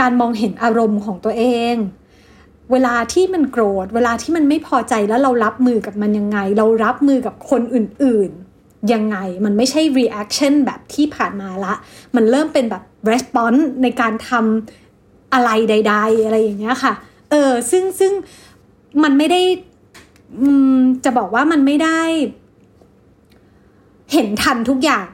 [SPEAKER 1] การมองเห็นอารมณ์ของตัวเอง เวลาที่มันโกรธ เวลาที่มันไม่พอใจแล้วเรารับมือกับมันยังไง เรารับมือกับคนอื่นๆ ยังไง มันไม่ใช่ reaction แบบที่ผ่านมาละ มันเริ่มเป็นแบบ response ในการทำอะไรใด ๆ อะไรอย่างเงี้ยค่ะ เออ ซึ่งซึ่งมันไม่ได้ จะบอกว่ามันไม่ได้ เห็นทันทุกอย่าง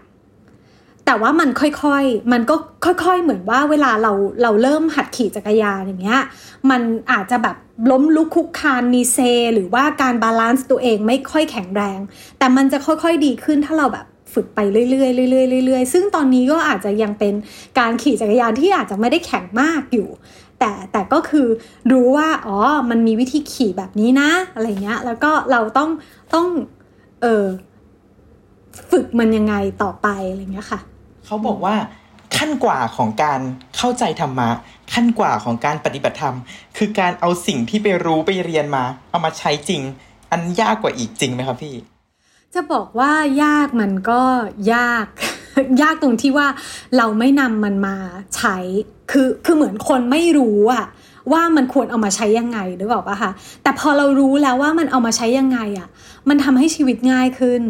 [SPEAKER 1] แต่ว่ามันค่อยๆ มันก็ค่อยๆ เหมือนว่าเวลาเราเราเริ่มหัดขี่จักรยานอย่างเงี้ย มันอาจจะแบบล้มลุกคลุกคลานมีเซ หรือว่าการ balance ตัวเองไม่ค่อยแข็งแรง แต่มันจะค่อยๆดีขึ้นถ้าเราแบบฝึกไปเรื่อยๆเรื่อยๆเรื่อยๆซึ่งตอนนี้ก็อาจจะยังเป็นการขี่จักรยานที่อาจจะไม่ได้แข็งมากอยู่ แต่แต่ก็คือรู้ว่าอ๋อมันมีวิธีขี่แบบนี้นะ อะไรเงี้ย แล้วก็เราต้องต้องเออฝึกมันยังไงต่อไปอะไรเงี้ยค่ะ
[SPEAKER 4] เขาบอกว่าขั้นกว่าของการเข้าใจธรรมะ ขั้นกว่าของการปฏิบัติธรรม คือการเอาสิ่งที่ไปรู้ไปเรียนมา เอามาใช้จริง อันยากกว่าอีกจริงไหมครับพี่
[SPEAKER 1] จะบอกว่ายากมันก็ยาก ยากตรงที่ว่าเราไม่นำมันมาใช้ คือคือเหมือนคนไม่รู้อะว่ามันควรเอามาใช้ยังไงหรือเปล่าปะคะแต่พอเรารู้แล้วว่ามันเอามาใช้ยังไงอะมันทำให้ชีวิตง่ายขึ้น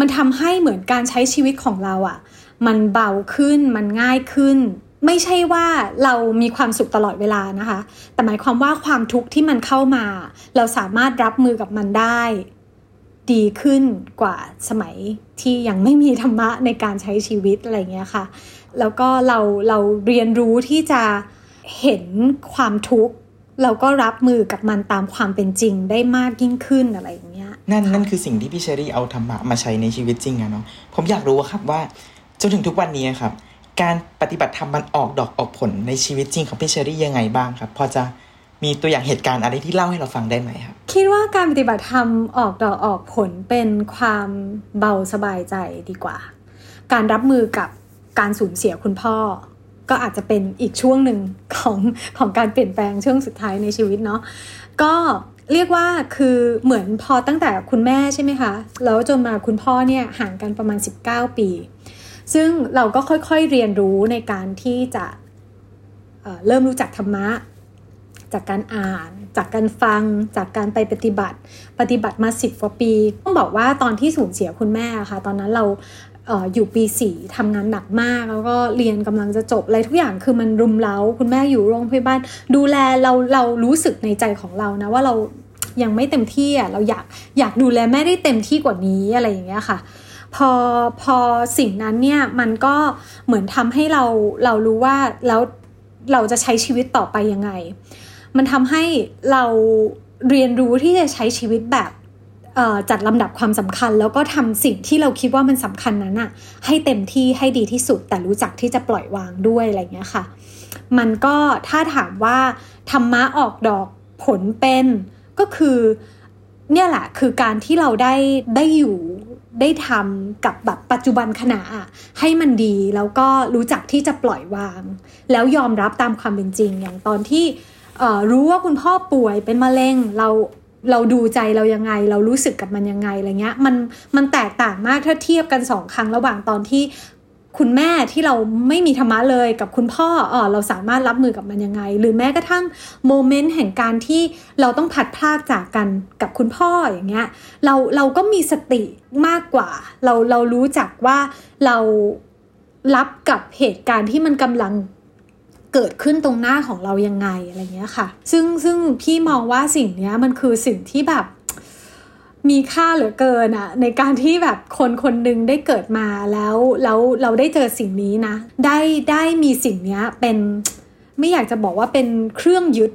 [SPEAKER 1] มันทำให้เหมือนการใช้ชีวิตของเราอะมันเบาขึ้นมันง่ายขึ้น ไม่ใช่ว่าเรามีความสุขตลอดเวลานะคะ แต่หมายความว่าความทุกข์ที่มันเข้ามา เราสามารถรับมือกับมันได้ ดีขึ้นกว่าสมัยที่ยังไม่มีธรรมะในการใช้ชีวิตอะไรเงี้ยค่ะ แล้วก็เราเราเรียนรู้ที่จะเห็นความทุกข์เราก็รับมือกับมันตามความเป็นจริงได้มากยิ่งขึ้นอะไรอย่างเงี้ย
[SPEAKER 4] นั่นนั่นคือสิ่งที่พี่เชอรี่เอาธรรมะมาใช้ในชีวิตจริงอะเนาะ ผมอยากรู้ครับว่าจนถึงทุกวันนี้ครับ การปฏิบัติธรรมมันออกดอกออกผลในชีวิตจริงของพี่เชอรี่ยังไงบ้างครับ พอจะ มีตัวอย่างเหตุการณ์อะไรที่เล่าให้เราฟังได้ไหมครับ
[SPEAKER 1] คิดว่าการปฏิบัติธรรมออกดอกออกผลเป็นความเบาสบายใจดีกว่า การรับมือกับการสูญเสียคุณพ่อ ก็อาจจะเป็นอีกช่วงหนึ่งของของการเปลี่ยนแปลงช่วงสุดท้ายในชีวิตเนาะก็เรียกว่าคือเหมือนพอตั้งแต่คุณแม่ใช่ไหมคะ แล้วจนมาคุณพ่อเนี่ยห่างกันประมาณ 19 ปี ซึ่งเราก็ค่อยๆเรียนรู้ในการที่จะเเริ่มรู้จักธรรมะ จากการอ่าน จากการฟัง จากการไปปฏิบัติ ปฏิบัติมาสิบกว่าปี ต้องบอกว่าตอนที่สูญเสียคุณแม่ค่ะ ตอนนั้นเราอออยู่ปีสี่ทำงานหนักมาก แล้วก็เรียนกำลังจะจบอะไรทุกอย่างคือมันรุมเร้า คุณแม่อยู่โรงพยาบาลดูแลเราเรารู้สึกในใจของเรานะว่าเรายังไม่เต็มที่อะเราอยากอยากดูแลแม่ได้เต็มที่กว่านี้อะไรอย่างเงี้ยค่ะ พอพอสิ่งนั้นเนี่ยมันก็เหมือนทำให้เราเรารู้ว่าแล้วเราจะใช้ชีวิตต่อไปยังไง มันทำให้เราเรียนรู้ที่จะใช้ชีวิตแบบจัดลำดับความสำคัญ แล้วก็ทำสิ่งที่เราคิดว่ามันสำคัญนั้นอะให้เต็มที่ให้ดีที่สุด แต่รู้จักที่จะปล่อยวางด้วยอะไรเงี้ยค่ะ มันก็ถ้าถามว่าธรรมะออกดอกผลเป็นก็คือเนี่ยแหละคือการที่เราได้ได้อยู่ได้ทำกับแบบปัจจุบันขณะให้มันดีแล้วก็รู้จักที่จะปล่อยวาง แล้วยอมรับตามความเป็นจริงอย่างตอนที่ รู้ว่าคุณพ่อป่วยเป็นมะเร็งเราเราดูใจเรายังไง เรารู้สึกกับมันยังไงอะไรเงี้ยมันมันแตกต่างมากถ้าเทียบกันสองครั้งระหว่างตอนที่คุณแม่ที่เราไม่มีธรรมะเลยกับคุณพ่อเออเราสามารถรับมือกับมันยังไง หรือแม้กระทั่งโมเมนต์แห่งการที่เราต้องผัดพลากจากกันกับคุณพ่ออย่างเงี้ยเราเราก็มีสติมากกว่า เราเรารู้จักว่าเรารับกับเหตุการณ์ที่มันกำลัง เกิดขึ้นตรงหน้าของเรายังไงอะไรเงี้ยค่ะ ซึ่งซึ่งพี่มองว่าสิ่งนี้มันคือสิ่งที่แบบมีค่าเหลือเกินอะในการที่แบบคนคนหนึ่งได้เกิดมาแล้วแล้วเราได้เจอสิ่งนี้นะ ได้ได้มีสิ่งนี้เป็นไม่อยากจะบอกว่าเป็นเครื่องยึด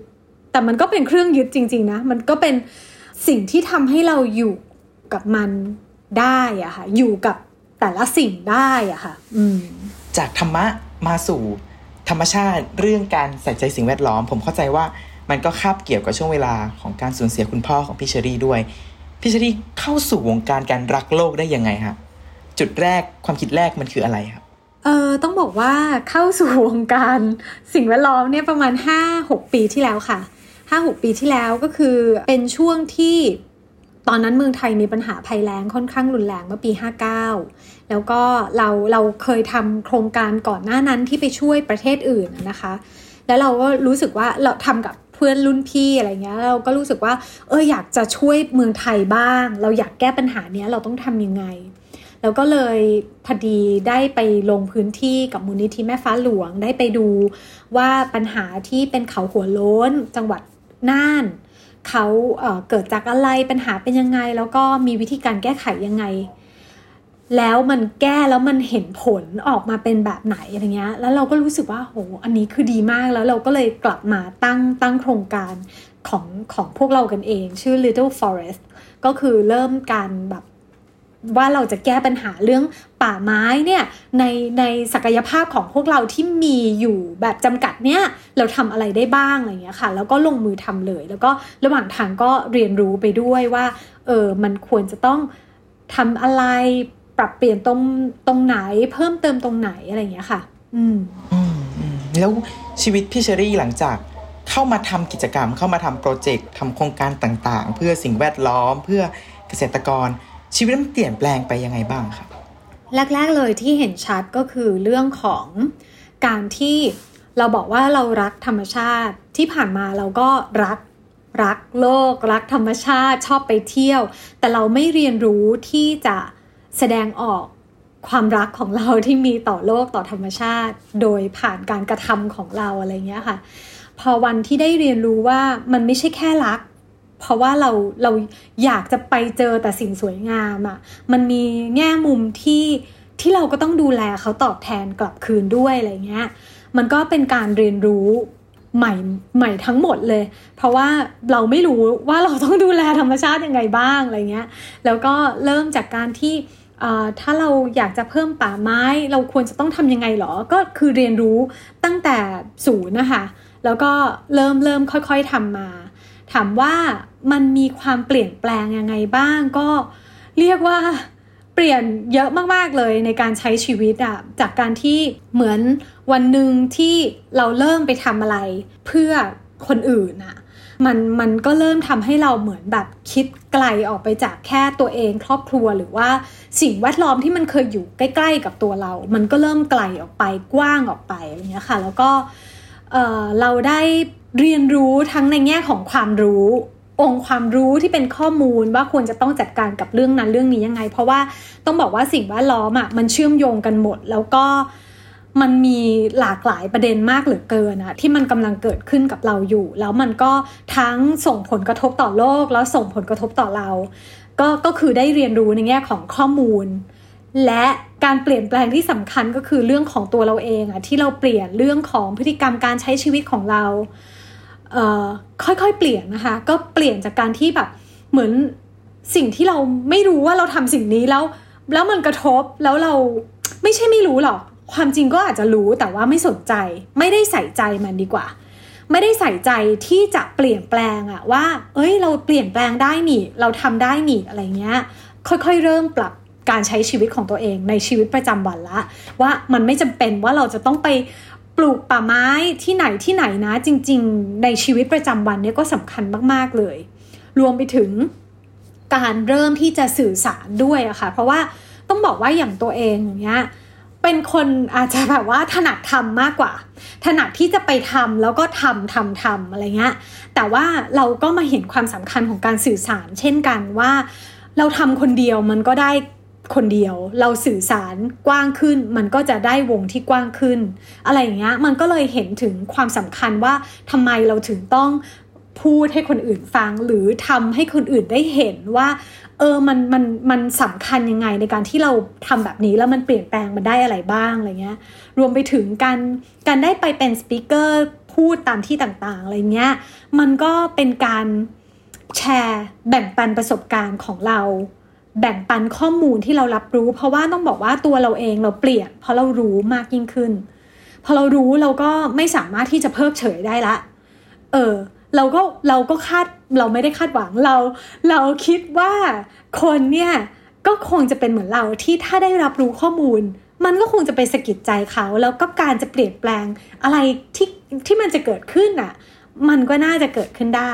[SPEAKER 1] แต่มันก็เป็นเครื่องยึดจริง ๆ นะ มันก็เป็นสิ่งที่ทำให้เราอยู่กับมันได้อะค่ะ อยู่กับแต่ละสิ่งได้อะค่ะ อืม
[SPEAKER 4] จากธรรมะมาสู่ ธรรมชาติเรื่องการใส่ใจสิ่งแวดล้อม ผมเข้าใจว่ามันก็คาบเกี่ยวกับช่วงเวลาของการสูญเสียคุณพ่อของพี่เชอรี่ด้วยพี่เชอรี่เข้าสู่วงการการรักโลกได้ยังไงครับจุดแรกความคิดแรกมันคืออะไรครับ
[SPEAKER 1] เออต้องบอกว่าเข้าสู่วงการสิ่งแวดล้อมเนี่ยประมาณห้าหกปีที่แล้วค่ะห้าหกปีที่แล้วก็คือเป็นช่วงที่ตอนนั้นเมืองไทยมีปัญหาภัยแล้งค่อนข้างรุนแรงเมื่อปี 59 แล้วก็เราเราเคยทำโครงการก่อนหน้านั้นที่ไปช่วยประเทศอื่นนะคะ แล้วเราก็รู้สึกว่าเราทำกับเพื่อนรุ่นพี่อะไรเงี้ยเราก็รู้สึกว่า เอออยากจะช่วยเมืองไทยบ้าง เราอยากแก้ปัญหาเนี้ยเราต้องทำยังไง แล้วก็เลยพอดีได้ไปลงพื้นที่กับมูลนิธิแม่ฟ้าหลวงได้ไปดูว่าปัญหาที่เป็นเขาหัวโล้นจังหวัดน่านเขาเเกิดจากอะไรปัญหาเป็นยังไง แล้วก็มีวิธีการแก้ไขยังไง แล้วมันแก้แล้วมันเห็นผลออกมาเป็นแบบไหนอะไรเงี้ย แล้วเราก็รู้สึกว่าโหอันนี้คือดีมากแล้วเราก็เลยกลับมาตั้งตั้งโครงการของของพวกเรากันเองชื่อ Little Forest ก็คือเริ่มการแบบว่าเราจะแก้ปัญหาเรื่องป่าไม้เนี่ยในในศักยภาพของพวกเราที่มีอยู่แบบจำกัดเนี่ยเราทำอะไรได้บ้างอะไรเงี้ยค่ะ แล้วก็ลงมือทำเลย แล้วก็ระหว่างทางก็เรียนรู้ไปด้วยว่าเออมันควรจะต้องทำอะไร ปรับเปลี่ยนตรงตรงไหนเพิ่มเติมตรงไหนอะไรเงี้ยค่ะอืม
[SPEAKER 4] อืมอืมแล้วชีวิตพี่เชอรี่หลังจากเข้ามาทำกิจกรรม เข้ามาทำโปรเจกต์ทำโครงการต่างๆ เพื่อสิ่งแวดล้อม เพื่อเกษตรกร ชีวิตมันเปลี่ยนแปลงไปยังไงบ้างครับ
[SPEAKER 1] แรก ๆ เลยที่เห็นชัดก็คือเรื่องของการที่เราบอกว่าเรารักธรรมชาติที่ผ่านมาเราก็รักรักโลก รักธรรมชาติชอบไปเที่ยว แต่เราไม่เรียนรู้ที่จะ แสดงออกความรักของเราที่มีต่อโลกต่อธรรมชาติ โดยผ่านการกระทำของเราอะไรเงี้ยค่ะ พอวันที่ได้เรียนรู้ว่ามันไม่ใช่แค่รัก เพราะว่าเราเราอยากจะไปเจอแต่สิ่งสวยงามอะ่ะมันมีแง่มุมที่ที่เราก็ต้องดูแลเขาตอบแทนกลับคืนด้วยอะไรเงี้ย มันก็เป็นการเรียนรู้ใหม่ใหม่ทั้งหมดเลย เพราะว่าเราไม่รู้ว่าเราต้องดูแลธรรมชาติยังไงบ้างอะไรเงี้ย แล้วก็เริ่มจากการที่ ถ้าเราอยากจะเพิ่มป่าไม้ เราควรจะต้องทำยังไงหรอ ก็คือเรียนรู้ตั้งแต่ศูนย์นะคะแล้วก็เริ่มเริ่มค่อยๆทำมา ถามว่ามันมีความเปลี่ยนแปลงยังไงบ้าง ก็เรียกว่าเปลี่ยนเยอะมากๆเลยในการใช้ชีวิตอะจากการที่เหมือนวันหนึ่งที่เราเริ่มไปทำอะไรเพื่อคนอื่นอะ มันมันก็เริ่มทำให้เราเหมือนแบบคิดไกลออกไปจากแค่ตัวเองครอบครัวหรือว่าสิ่งแวดล้อมที่มันเคยอยู่ใกล้ ๆ กับตัวเรา มันก็เริ่มไกลออกไปกว้างออกไปอะไรเงี้ยค่ะ แล้วก็เเราได้เรียนรู้ทั้งในแง่ของความรู้ องค์ความรู้ที่เป็นข้อมูลว่าควรจะต้องจัดการกับเรื่องนั้นเรื่องนี้ยังไง เพราะว่าต้องบอกว่าสิ่งแวดล้อมอะมันเชื่อมโยงกันหมด แล้วก็ มันมีหลากหลายประเด็นมากเหลือเกินอะที่มันกำลังเกิดขึ้นกับเราอยู่ แล้วมันก็ทั้งส่งผลกระทบต่อโลก แล้วส่งผลกระทบต่อเรา ก็ก็คือได้เรียนรู้ในแง่ของข้อมูล และการเปลี่ยนแปลงที่สำคัญก็คือเรื่องของตัวเราเองอะที่เราเปลี่ยนเรื่องของพฤติกรรมการใช้ชีวิตของเราเอ่อค่อยๆเปลี่ยนนะคะ ก็เปลี่ยนจากการที่แบบเหมือนสิ่งที่เราไม่รู้ว่าเราทำสิ่งนี้แล้ว แล้วมันกระทบแล้วเราไม่ใช่ไม่รู้หรอก ความจริงก็อาจจะรู้แต่ว่าไม่สนใจ ไม่ได้ใส่ใจมันดีกว่า ไม่ได้ใส่ใจที่จะเปลี่ยนแปลงอะว่า เอ้ย เราเปลี่ยนแปลงได้หนิเราทำได้หนิอะไรเงี้ย ค่อยๆ เริ่มปรับการใช้ชีวิตของตัวเองในชีวิตประจำวันละ ว่ามันไม่จำเป็นว่าเราจะต้องไปปลูกป่าไม้ที่ไหนที่ไหนนะ จริง ๆ ในชีวิตประจำวันเนี้ก็สำคัญมากๆเลย รวมไปถึงการเริ่มที่จะสื่อสารด้วยอะค่ะเพราะว่าต้องบอกว่าอย่างตัวเองอย่างเงี้ย เป็นคนอาจจะแบบว่าถนัดทำมากกว่า ถนัดที่จะไปทำแล้วก็ทำทำทำอะไรเงี้ยแต่ว่าเราก็มาเห็นความสำคัญของการสื่อสาร เช่นกันว่า เราทำคนเดียวมันก็ได้คนเดียว เราสื่อสารกว้างขึ้น มันก็จะได้วงที่กว้างขึ้น อะไรอย่างเงี้ยมันก็เลยเห็นถึงความสำคัญว่าทำไมเราถึงต้อง พูดให้คนอื่นฟังหรือทำให้คนอื่นได้เห็นว่า เออมันมันมันสำคัญยังไงในการที่เราทำแบบนี้แล้วมันเปลี่ยนแปลงมันได้อะไรบ้างอะไรเงี้ย รวมไปถึงการการได้ไปเป็นสปิเกอร์พูดตามที่ต่างๆอะไรเงี้ย มันก็เป็นการแชร์แบ่งปันประสบการณ์ของเราแบ่งปันข้อมูลที่เรารับรู้ เพราะว่าต้องบอกว่าตัวเราเองเราเปลี่ยนเพราะเรารู้มากยิ่งขึ้น พอเรารู้เราก็ไม่สามารถที่จะเพิกเฉยได้ละ เออ เราก็เราก็คาดเราไม่ได้คาดหวังเรา เราคิดว่าคนเนี่ยก็คงจะเป็นเหมือนเราที่ถ้าได้รับรู้ข้อมูล มันก็คงจะไปสะกิดใจเขา แล้วก็การจะเปลี่ยนแปลงอะไรที่ที่มันจะเกิดขึ้นอะ มันก็น่าจะเกิดขึ้นได้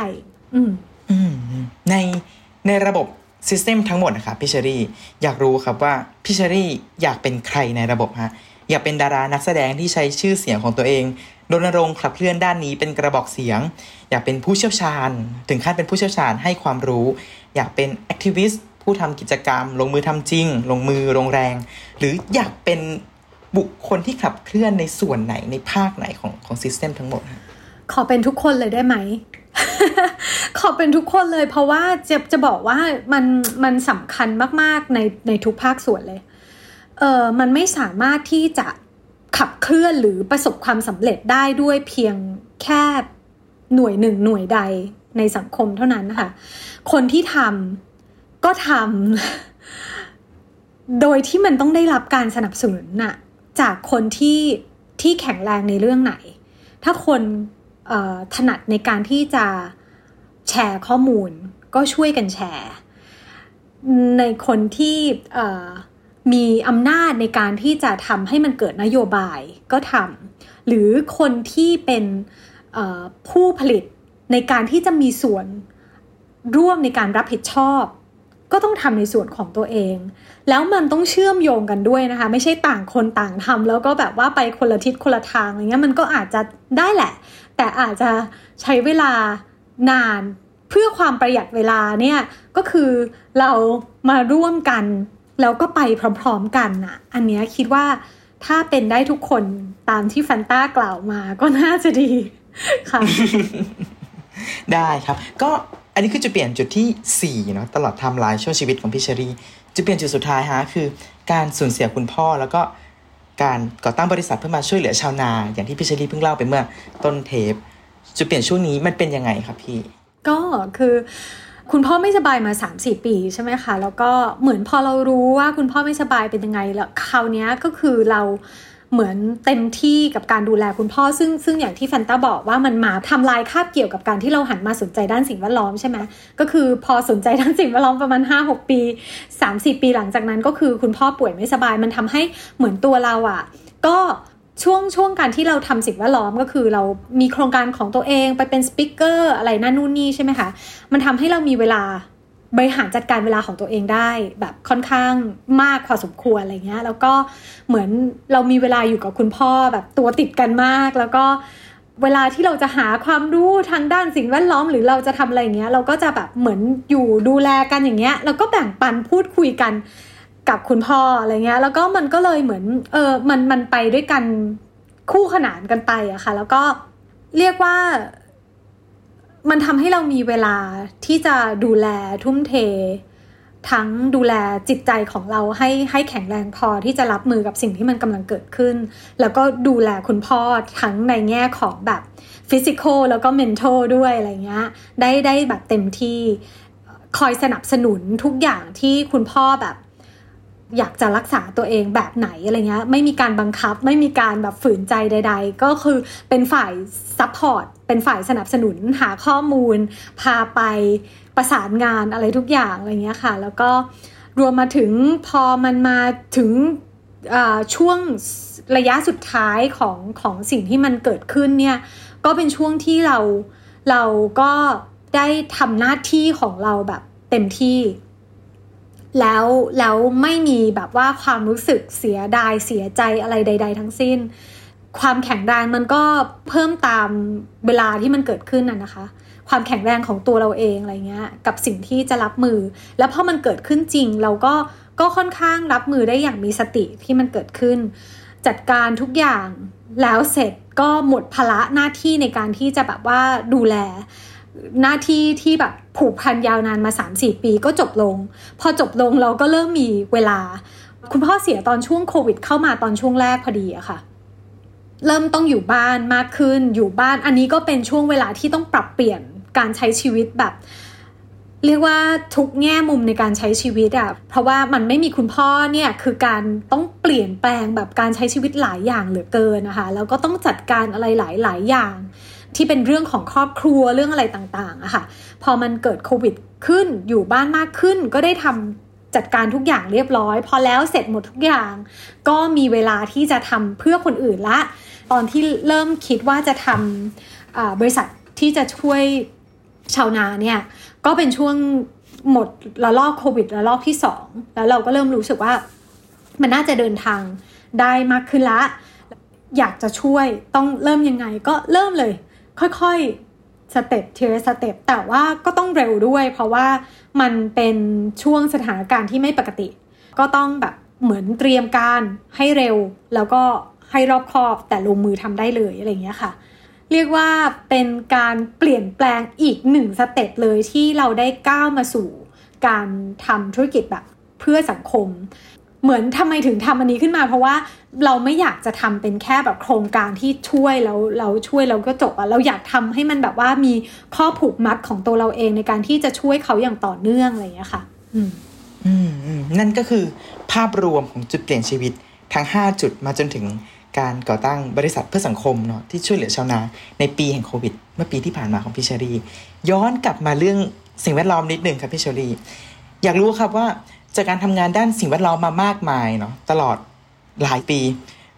[SPEAKER 1] อืม
[SPEAKER 4] อืมในในระบบซิสเต็มทั้งหมดนะคะพี่เชอรี่อยากรู้ครับว่าพี่เชอรี่อยากเป็นใครในระบบฮะ อยากเป็นดารานักแสดงที่ใช้ชื่อเสียงของตัวเองรณรงค์ขับเคลื่อนด้านนี้เป็นกระบอกเสียง อยากเป็นผู้เชี่ยวชาญ ถึงขั้นเป็นผู้เชี่ยวชาญให้ความรู้ อยากเป็นแอคทิวิสต์ผู้ทำกิจกรรม ลงมือทำจริง ลงมือลงแรง หรืออยากเป็นบุคคลที่ขับเคลื่อนในส่วนไหนในภาคไหนของของซิสเต็มทั้งหมด
[SPEAKER 1] ขอเป็นทุกคนเลยได้ไหม ขอเป็นทุกคนเลย เพราะว่าจะจะบอกว่ามันมันสำคัญมากๆในในทุกภาคส่วนเลย เออมันไม่สามารถที่จะขับเคลื่อนหรือประสบความสำเร็จได้ด้วยเพียงแค่หน่วยหนึ่งหน่วยใดในสังคมเท่านั้นนะคะคนที่ทำก็ทำโดยที่มันต้องได้รับการสนับสนุนน่ะจากคนที่ที่แข็งแรงในเรื่องไหน ถ้าคนถนัดในการที่จะแชร์ข้อมูล ก็ช่วยกันแชร์ ในคนที่ มีอำนาจในการที่จะทำให้มันเกิดนโยบายก็ทำหรือคนที่เป็นผู้ผลิตในการที่จะมีส่วนร่วมในการรับผิดชอบ ก็ต้องทำในส่วนของตัวเอง แล้วมันต้องเชื่อมโยงกันด้วยนะคะ ไม่ใช่ต่างคนต่างทำแล้วก็แบบว่าไปคนละทิศคนละทางอะไรเงี้ยมันก็อาจจะได้แหละ แต่อาจจะใช้เวลานานเพื่อความประหยัดเวลาเนี่ยก็คือเรามาร่วมกัน แล้วก็ไปพร้อมๆกันน่ะอันนี้คิดว่าถ้าเป็นได้ทุกคนตามที่ฟันต้ากล่าวมาก็น่าจะดีค่ะ
[SPEAKER 4] ได้ครับ ก็อันนี้คือจุดเปลี่ยนจุดที่ 4 เนาะตลอดไทม์ไลน์ช่วงชีวิตของพี่เชอรี่จุดเปลี่ยนจุดสุดท้ายฮะคือการสูญเสียคุณพ่อแล้วก็การก่อตั้งบริษัทเพื่อมาช่วยเหลือชาวนา อย่างที่พี่เชอรี่เพิ่งเล่าไปเมื่อต้นเทปจุดเปลี่ยนช่วงนี้มันเป็นยังไงครับพี่
[SPEAKER 1] ก็คือ คุณพ่อไม่สบายมา3าสี่ปีใช่ไหมคะ แล้วก็เหมือนพอเรารู้ว่าคุณพ่อไม่สบายเป็นยังไง แล้วคราวนี้ก็คือเราเหมือนเต็มที่กับการดูแลคุณพ่อ ซึ่งซึ่งอย่างที่แฟนต้าบอกว่ามันมาทำลายคาบเกี่ยวกับการที่เราหันมาสนใจด้านสิ่งแวดล้อมใช่ไหมก็คือพอสนใจด้านสิ่งแวดล้อมประมาณ 5 6 ปี 3 4 ปีหลังจากนั้นก็คือคุณพ่อป่วยไม่สบายมันทำให้เหมือนตัวเราอะ่ะ ก็ ช่วงช่วงการที่เราทำสิ่งแวดล้อมก็คือเรามีโครงการของตัวเองไปเป็นสปิเกอร์อะไรนั่นนู่นนี่ใช่ไหมคะ มันทำให้เรามีเวลาบริหารจัดการเวลาของตัวเองได้แบบค่อนข้างมากพอสมควรอะไรเงี้ย แล้วก็เหมือนเรามีเวลาอยู่กับคุณพ่อแบบตัวติดกันมาก แล้วก็เวลาที่เราจะหาความรู้ทางด้านสิ่งแวดล้อม หรือเราจะทำอะไรเงี้ย เราก็จะแบบเหมือนอยู่ดูแลกันอย่างเงี้ยแล้วก็แบ่งปันพูดคุยกัน กับคุณพ่ออะไรเงี้ย แล้วก็มันก็เลยเหมือนเออมันมันไปด้วยกันคู่ขนานกันไปอะค่ะ แล้วก็เรียกว่ามันทำให้เรามีเวลาที่จะดูแลทุ่มเท ทั้งดูแลจิตใจของเราให้ให้แข็งแรงพอที่จะรับมือกับสิ่งที่มันกำลังเกิดขึ้น แล้วก็ดูแลคุณพ่อทั้งในแง่ของแบบฟิสิกอลแล้วก็เมนทัลด้วยอะไรเงี้ยได้ได้แบบเต็มที่คอยสนับสนุนทุกอย่างที่คุณพ่อแบบ อยากจะรักษาตัวเองแบบไหนอะไรเงี้ยไม่มีการบังคับ ไม่มีการแบบฝืนใจใด ๆ ก็คือเป็นฝ่าย support เป็นฝ่ายสนับสนุนหาข้อมูล พาไปประสานงานอะไรทุกอย่างอะไรเงี้ยค่ะ แล้วก็รวมมาถึงพอมันมาถึงช่วงระยะสุดท้ายของของสิ่งที่มันเกิดขึ้นเนี่ยก็เป็นช่วงที่เราเราก็ได้ทำหน้าที่ของเราแบบเต็มที่ แล้วแล้วไม่มีแบบว่าความรู้สึกเสียดายเสียใจอะไรใด ๆ ทั้งสิ้น ความแข็งแรงมันก็เพิ่มตามเวลาที่มันเกิดขึ้นน่ะนะคะ ความแข็งแรงของตัวเราเองอะไรเงี้ยกับสิ่งที่จะรับมือ แล้วพอมันเกิดขึ้นจริง เราก็ก็ค่อนข้างรับมือได้อย่างมีสติที่มันเกิดขึ้น จัดการทุกอย่างแล้วเสร็จก็หมดภาระหน้าที่ในการที่จะแบบว่าดูแล หน้าที่ที่แบบผูกพันยาวนานมา 3-4 ปีก็จบลง พอจบลงเราก็เริ่มมีเวลา คุณพ่อเสียตอนช่วงโควิด เข้ามาตอนช่วงแรกพอดีอะค่ะ เริ่มต้องอยู่บ้านมากขึ้นอยู่บ้านอันนี้ก็เป็นช่วงเวลาที่ต้องปรับเปลี่ยนการใช้ชีวิตแบบ เรียกว่าทุกแง่มุมในการใช้ชีวิตอะเพราะว่ามันไม่มีคุณพ่อเนี่ยคือการต้องเปลี่ยนแปลงแบบการใช้ชีวิตหลายอย่างเหลือเกินนะคะแล้วก็ต้องจัดการอะไรหลายๆอย่าง ที่เป็นเรื่องของครอบครัวเรื่องอะไรต่างๆอะค่ะ พอมันเกิดโควิดขึ้นอยู่บ้านมากขึ้นก็ได้ทำจัดการทุกอย่างเรียบร้อย พอแล้วเสร็จหมดทุกอย่าง ก็มีเวลาที่จะทำเพื่อคนอื่นละ ตอนที่เริ่มคิดว่าจะทำบริษัทที่จะช่วยชาวนาเนี่ย ก็เป็นช่วงหมดระลอกโควิดระลอกที่สองแล้วเราก็เริ่มรู้สึกว่ามันน่าจะเดินทางได้มากขึ้นละ อยากจะช่วยต้องเริ่มยังไงก็เริ่มเลย ค่อยๆ step ทีละ step แต่ว่าก็ต้องเร็วด้วย เพราะว่ามันเป็นช่วงสถานการณ์ที่ไม่ปกติ ก็ต้องแบบเหมือนเตรียมการให้เร็ว แล้วก็ให้รอบคอบแต่ลงมือทำได้เลยอะไรอย่างเงี้ยค่ะ เรียกว่าเป็นการเปลี่ยนแปลงอีกหนึ่งสเต็ปเลยที่เราได้ก้าวมาสู่การทำธุรกิจแบบเพื่อสังคม เหมือนทำไมถึงทำอันนี้ขึ้นมา เพราะว่า เราไม่อยากจะทำเป็นแค่แบบโครงการที่ช่วยแล้วเราช่วยแล้วก็จบอะเราอยากทำให้มันแบบว่ามีข้อผูกมัดของตัวเราเองในการที่จะช่วยเขาอย่างต่อเนื่องอะไรอย่างเงี้ยค่ะอืม
[SPEAKER 4] อืมอืมนั่นก็คือภาพรวมของจุดเปลี่ยนชีวิตทั้ง 5 จุดมาจนถึงการก่อตั้งบริษัทเพื่อสังคมเนาะที่ช่วยเหลือชาวนาในปีแห่งโควิด เมื่อปีที่ผ่านมาของพี่เชอรี่ย้อนกลับมาเรื่องสิ่งแวดล้อมนิดหนึ่งครับพี่เชอรี่อยากรู้ครับว่าจากการทำงานด้านสิ่งแวดล้อมมามากมายเนาะตลอด หลายปี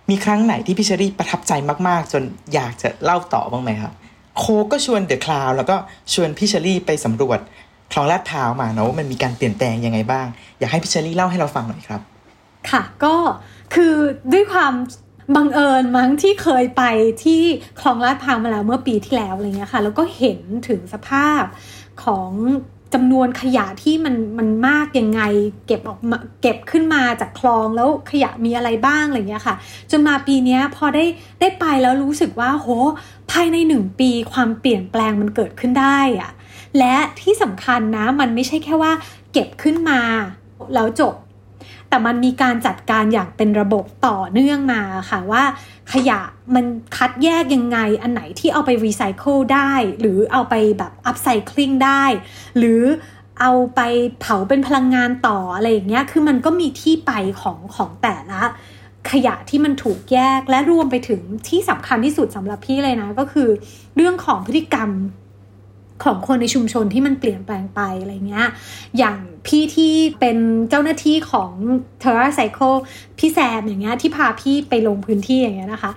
[SPEAKER 4] มีครั้งไหนที่พี่เชอรี่ประทับใจมากๆ จนอยากจะเล่าต่อบ้างไหมครับ โค้กก็ชวน The Cloud แล้วก็ชวนพี่เชอรี่ไปสำรวจคลองลาดพร้าวมาเนาะว่ามันมีการเปลี่ยนแปลงยังไงบ้าง อยากให้พี่เชอรี่เล่าให้เราฟังหน่อยครับ
[SPEAKER 1] ค่ะก็คือด้วยความบังเอิญมั้งที่เคยไปที่คลองลาดพร้าวมาแล้วเมื่อปีที่แล้วอะไรเงี้ยค่ะ แล้วก็เห็นถึงสภาพของ จำนวนขยะที่มันมันมากยังไง เก็บออกมาเก็บขึ้นมาจากคลองแล้วขยะมีอะไรบ้างอะไรเงี้ยค่ะ จนมาปีนี้พอได้ได้ไปแล้วรู้สึกว่าโหภายในหนึ่งปีความเปลี่ยนแปลงมันเกิดขึ้นได้อะและที่สำคัญนะมันไม่ใช่แค่ว่า เก็บขึ้นมาแล้วจบ แต่มันมีการจัดการอย่างเป็นระบบต่อเนื่องมาค่ะว่าขยะมันคัดแยกยังไง อันไหนที่เอาไปรีไซเคิลได้ หรือเอาไปแบบอัพไซคลิงได้ หรือเอาไปเผาเป็นพลังงานต่ออะไรอย่างเงี้ย คือมันก็มีที่ไปของของแต่ละขยะที่มันถูกแยกและรวมไปถึงที่สำคัญที่สุดสำหรับพี่เลยนะ ก็คือเรื่องของพฤติกรรม ของคนในชุมชนที่มันเปลี่ยนแปลงไปอะไรเงี้ย อย่างพี่ที่เป็นเจ้าหน้าที่ของ Terra Cycle พี่แซมอย่างเงี้ยที่พาพี่ไปลงพื้นที่อย่างเงี้ยนะคะ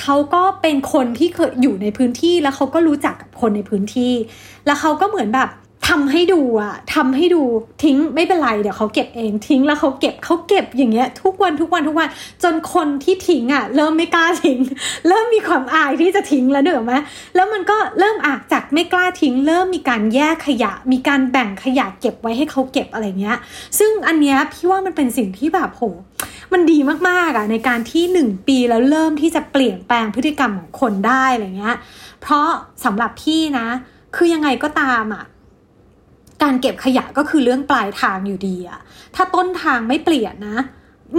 [SPEAKER 1] เขาก็เป็นคนที่เคยอยู่ในพื้นที่แล้วเขาก็รู้จักกับคนในพื้นที่ แล้วเขาก็เหมือนแบบ ทำให้ดูอะทำให้ดูทิ้งไม่เป็นไรเดี๋ยวเขาเก็บเองทิ้งแล้วเขาเก็บเขาเก็บอย่างเงี้ย ทุกวันทุกวันทุกวัน จนคนที่ทิ้งอะเริ่มไม่กล้าทิ้ง เริ่มมีความอายที่จะทิ้งแล้วเนอะไหมแล้วมันก็เริ่มอาจากไม่กล้าทิ้ง เริ่มมีการแยกขยะ มีการแบ่งขยะเก็บไว้ให้เขาเก็บอะไรเงี้ย ซึ่งอันเนี้ยพี่ว่ามันเป็นสิ่งที่แบบโหมันดีมากๆอะในการที่หนึ่งปีแล้วเริ่มที่จะเปลี่ยนแปลงพฤติกรรมของคนได้อะไรเงี้ย เพราะสำหรับพี่นะ คือยังไงก็ตามอะ การเก็บขยะก็คือเรื่องปลายทางอยู่ดีอะถ้าต้นทางไม่เปลี่ยนนะ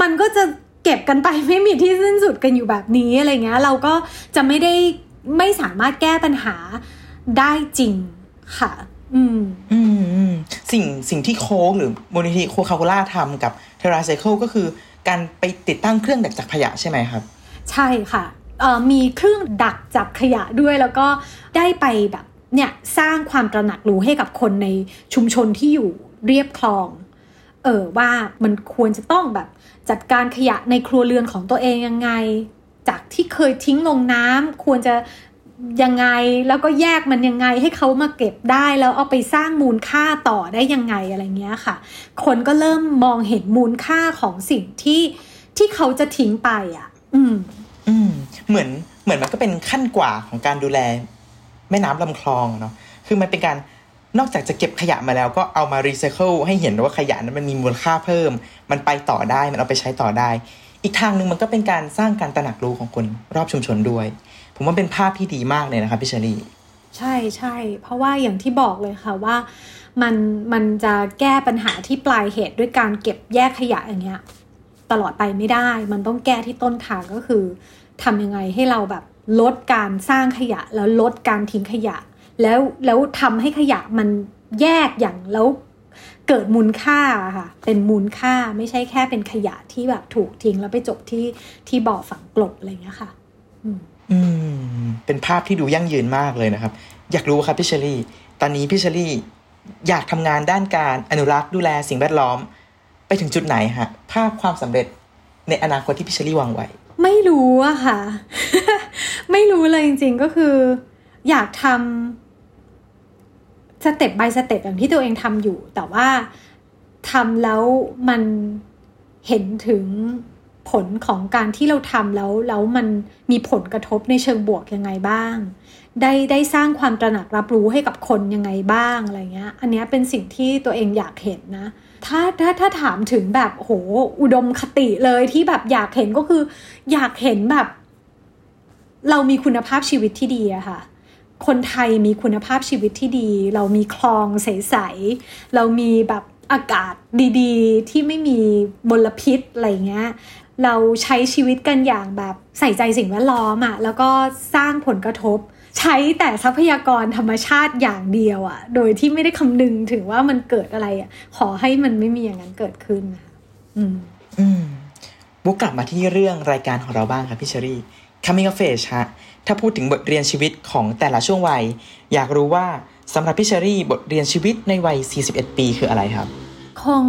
[SPEAKER 1] มันก็จะเก็บกันไปไม่มีที่สิ้นสุดกันอยู่แบบนี้อะไรเงี้ย เราก็จะไม่ได้ไม่สามารถแก้ปัญหาได้จริงค่ะ อืม
[SPEAKER 4] อืมอืมสิ่งสิ่งที่โค้กหรือมูลนิธิโคคาโคล่าทำกับเทราไซเคิลก็คือการไปติดตั้งเครื่องดักจับขยะใช่ไหมครับ
[SPEAKER 1] ใช่ค่ะเอ่อมีเครื่องดักจับขยะด้วยแล้วก็ได้ไปแบบ เนี่ยสร้างความตระหนักรู้ให้กับคนในชุมชนที่อยู่เรียบคลอง เออว่ามันควรจะต้องแบบจัดการขยะในครัวเรือนของตัวเองยังไง จากที่เคยทิ้งลงน้ำควรจะยังไงแล้วก็แยกมันยังไงให้เขามาเก็บได้แล้วเอาไปสร้างมูลค่าต่อได้ยังไงอะไรเงี้ยค่ะ คนก็เริ่มมองเห็นมูลค่าของสิ่งที่ที่เขาจะทิ้งไปอะ อืม
[SPEAKER 4] อืม เหมือนเหมือนมันก็เป็นขั้นกว่าของการดูแล แม่น้ำลำคลองเนาะคือมันเป็นการนอกจากจะเก็บขยะมาแล้วก็เอามารีไซเคิลให้เห็นว่าขยะนั้นมันมีมูลค่าเพิ่ม มันไปต่อได้มันเอาไปใช้ต่อได้ อีกทางหนึ่งมันก็เป็นการสร้างการตระหนักรู้ของคนรอบชุมชนด้วย ผมว่าเป็นภาพที่ดีมากเลยนะครับพี่เชอรี่
[SPEAKER 1] ใช่ใช่เพราะว่าอย่างที่บอกเลยค่ะว่ามันมันจะแก้ปัญหาที่ปลายเหตุด้วยการเก็บแยกขยะอย่างเงี้ย ตลอดไปไม่ได้ มันต้องแก้ที่ต้นทางก็คือทำยังไงให้เราแบบ ลดการสร้างขยะ แล้วลดการทิ้งขยะ แล้วแล้วทำให้ขยะมันแยกอย่างแล้วเกิดมูลค่าค่ะ เป็นมูลค่าไม่ใช่แค่เป็นขยะที่แบบถูกทิ้งแล้วไปจบที่ที่บ่อฝังกลบอะไรอย่างเงี้ยค่ะ อืม
[SPEAKER 4] อมเป็นภาพที่ดูยั่งยืนมากเลยนะครับ อยากรู้ครับพี่เชอรี่ ตอนนี้พี่เชอรี่อยากทำงานด้านการอนุรักษ์ดูแลสิ่งแวดล้อม ไปถึงจุดไหนฮะ ภาพความสำเร็จในอนาคตที่พี่เชอรี่วางไว้
[SPEAKER 1] ไม่รู้อะค่ะ ไม่รู้เลยจริง ๆ ก็คือ อยากทำสเต็ป by สเต็ปอย่างที่ตัวเองทำอยู่ แต่ว่าทำแล้วมันเห็นถึงผลของการที่เราทำแล้วแล้วมันมีผลกระทบในเชิงบวกยังไงบ้าง ได้ได้สร้างความตระหนักรับรู้ให้กับคนยังไงบ้างอะไรเงี้ย อันเนี้ยเป็นสิ่งที่ตัวเองอยากเห็นนะ ถ้าถ้าถ้าถามถึงแบบโหอุดมคติเลยที่แบบอยากเห็นก็คือ อยากเห็นแบบ เรามีคุณภาพชีวิตที่ดีอะค่ะ คนไทยมีคุณภาพชีวิตที่ดี เรามีคลองใสๆเรามีแบบอากาศดีๆ ที่ไม่มีมลพิษอะไรเงี้ยเราใช้ชีวิตกันอย่างแบบใส่ใจสิ่งแวดล้อมอะ่ะแล้วก็สร้างผลกระทบ ใช้แต่ทรัพยากรธรรมชาติอย่างเดียวอะ่ะ โดยที่ไม่ได้คำนึงถึงว่ามันเกิดอะไรอะ่ะ ขอให้มันไม่มีอย่างนั้นเกิดขึ้นนะอืม
[SPEAKER 4] อืมวกกลับมาที่เรื่องรายการของเราบ้างครับพี่เชอรี่ Coming of Age ฮะ ถ้าพูดถึงบทเรียนชีวิตของแต่ละช่วงวัย อยากรู้ว่าสำหรับพี่เชอรี่บทเรียนชีวิตในวัย 41 ปีคืออะไรครับ
[SPEAKER 1] คง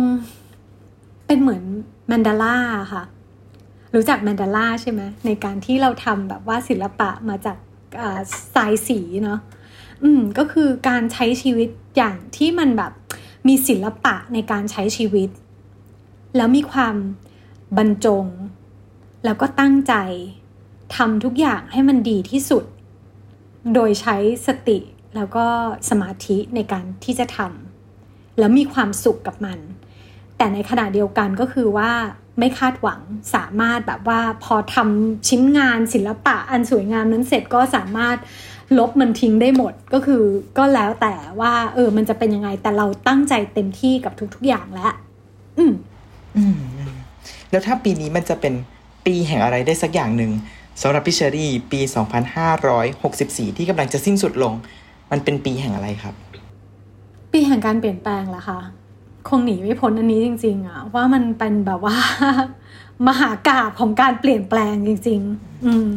[SPEAKER 1] เป็นเหมือน mandala ค่ะ รู้จัก mandala ใช่ไหมในการที่เราทำแบบว่าศิลปะมาจาก ทรายสีเนาะอืมก็คือการใช้ชีวิตอย่างที่มันแบบมีศิลปะในการใช้ชีวิต แล้วมีความบรรจง แล้วก็ตั้งใจทำทุกอย่างให้มันดีที่สุด โดยใช้สติแล้วก็สมาธิในการที่จะทำแล้วมีความสุขกับมัน แต่ในขณะเดียวกันก็คือว่า ไม่คาดหวังสามารถแบบว่าพอทำชิ้นงานศิลปะอันสวยงามนั้นเสร็จก็สามารถลบมันทิ้งได้หมดก็คือก็แล้วแต่ว่าเออมันจะเป็นยังไงแต่เราตั้งใจเต็มที่กับทุก ๆอย่างแล้ว อืม
[SPEAKER 4] อืมแล้วถ้าปีนี้มันจะเป็นปีแห่งอะไรได้สักอย่างหนึ่งสำหรับพี่เชอรี่ปี 2564 ที่กำลังจะสิ้นสุดลง มันเป็นปีแห่งอะไรครับ
[SPEAKER 1] ปีแห่งการเปลี่ยนแปลงละค่ะ คงหนีไม่พ้นอันนี้จริง ๆอะว่ามันเป็นแบบว่า มหากาบของการเปลี่ยนแปลงจริง ๆ อืม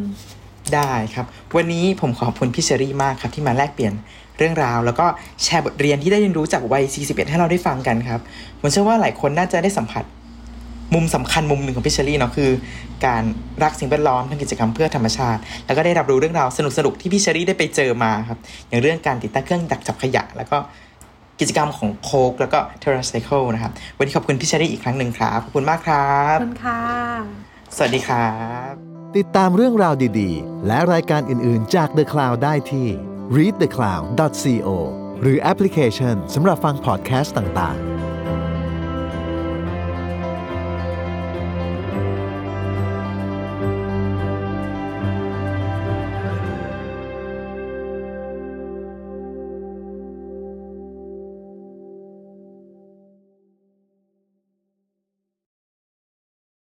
[SPEAKER 4] ได้ครับ วันนี้ผมขอบคุณพี่เชอรี่มากครับ ที่มาแลกเปลี่ยนเรื่องราว แล้วก็แชร์บทเรียนที่ได้เรียนรู้จากวัย 41 ให้เราได้ฟังกันครับผมเชื่อว่าหลายคนน่าจะได้สัมผัส มุมสำคัญมุมหนึ่งของพี่เชอรี่เนาะคือ การรักสิ่งแวดล้อมทำกิจกรรมเพื่อธรรมชาติ แล้วก็ได้รับรู้เรื่องราวสนุกๆที่พี่เชอรี่ได้ไปเจอมาครับ อย่างเรื่องการติดตั้งเครื่องดักจับขยะ แล้วก็ กิจกรรมของโค้กแล้วก็ TerraCycle นะครับ วันนี้ขอบคุณพี่เชอรี่อีกครั้งหนึ่งครับ ขอบคุณมากครับ
[SPEAKER 1] ขอบคุณค่ะ
[SPEAKER 4] สวัสดีครับ
[SPEAKER 2] ติดตามเรื่องราวดีๆ และรายการอื่นๆจาก The Cloud ได้ที่ readthecloud.co หรือแอปพลิเคชันสำหรับฟังพอดแคสต์ต่างๆ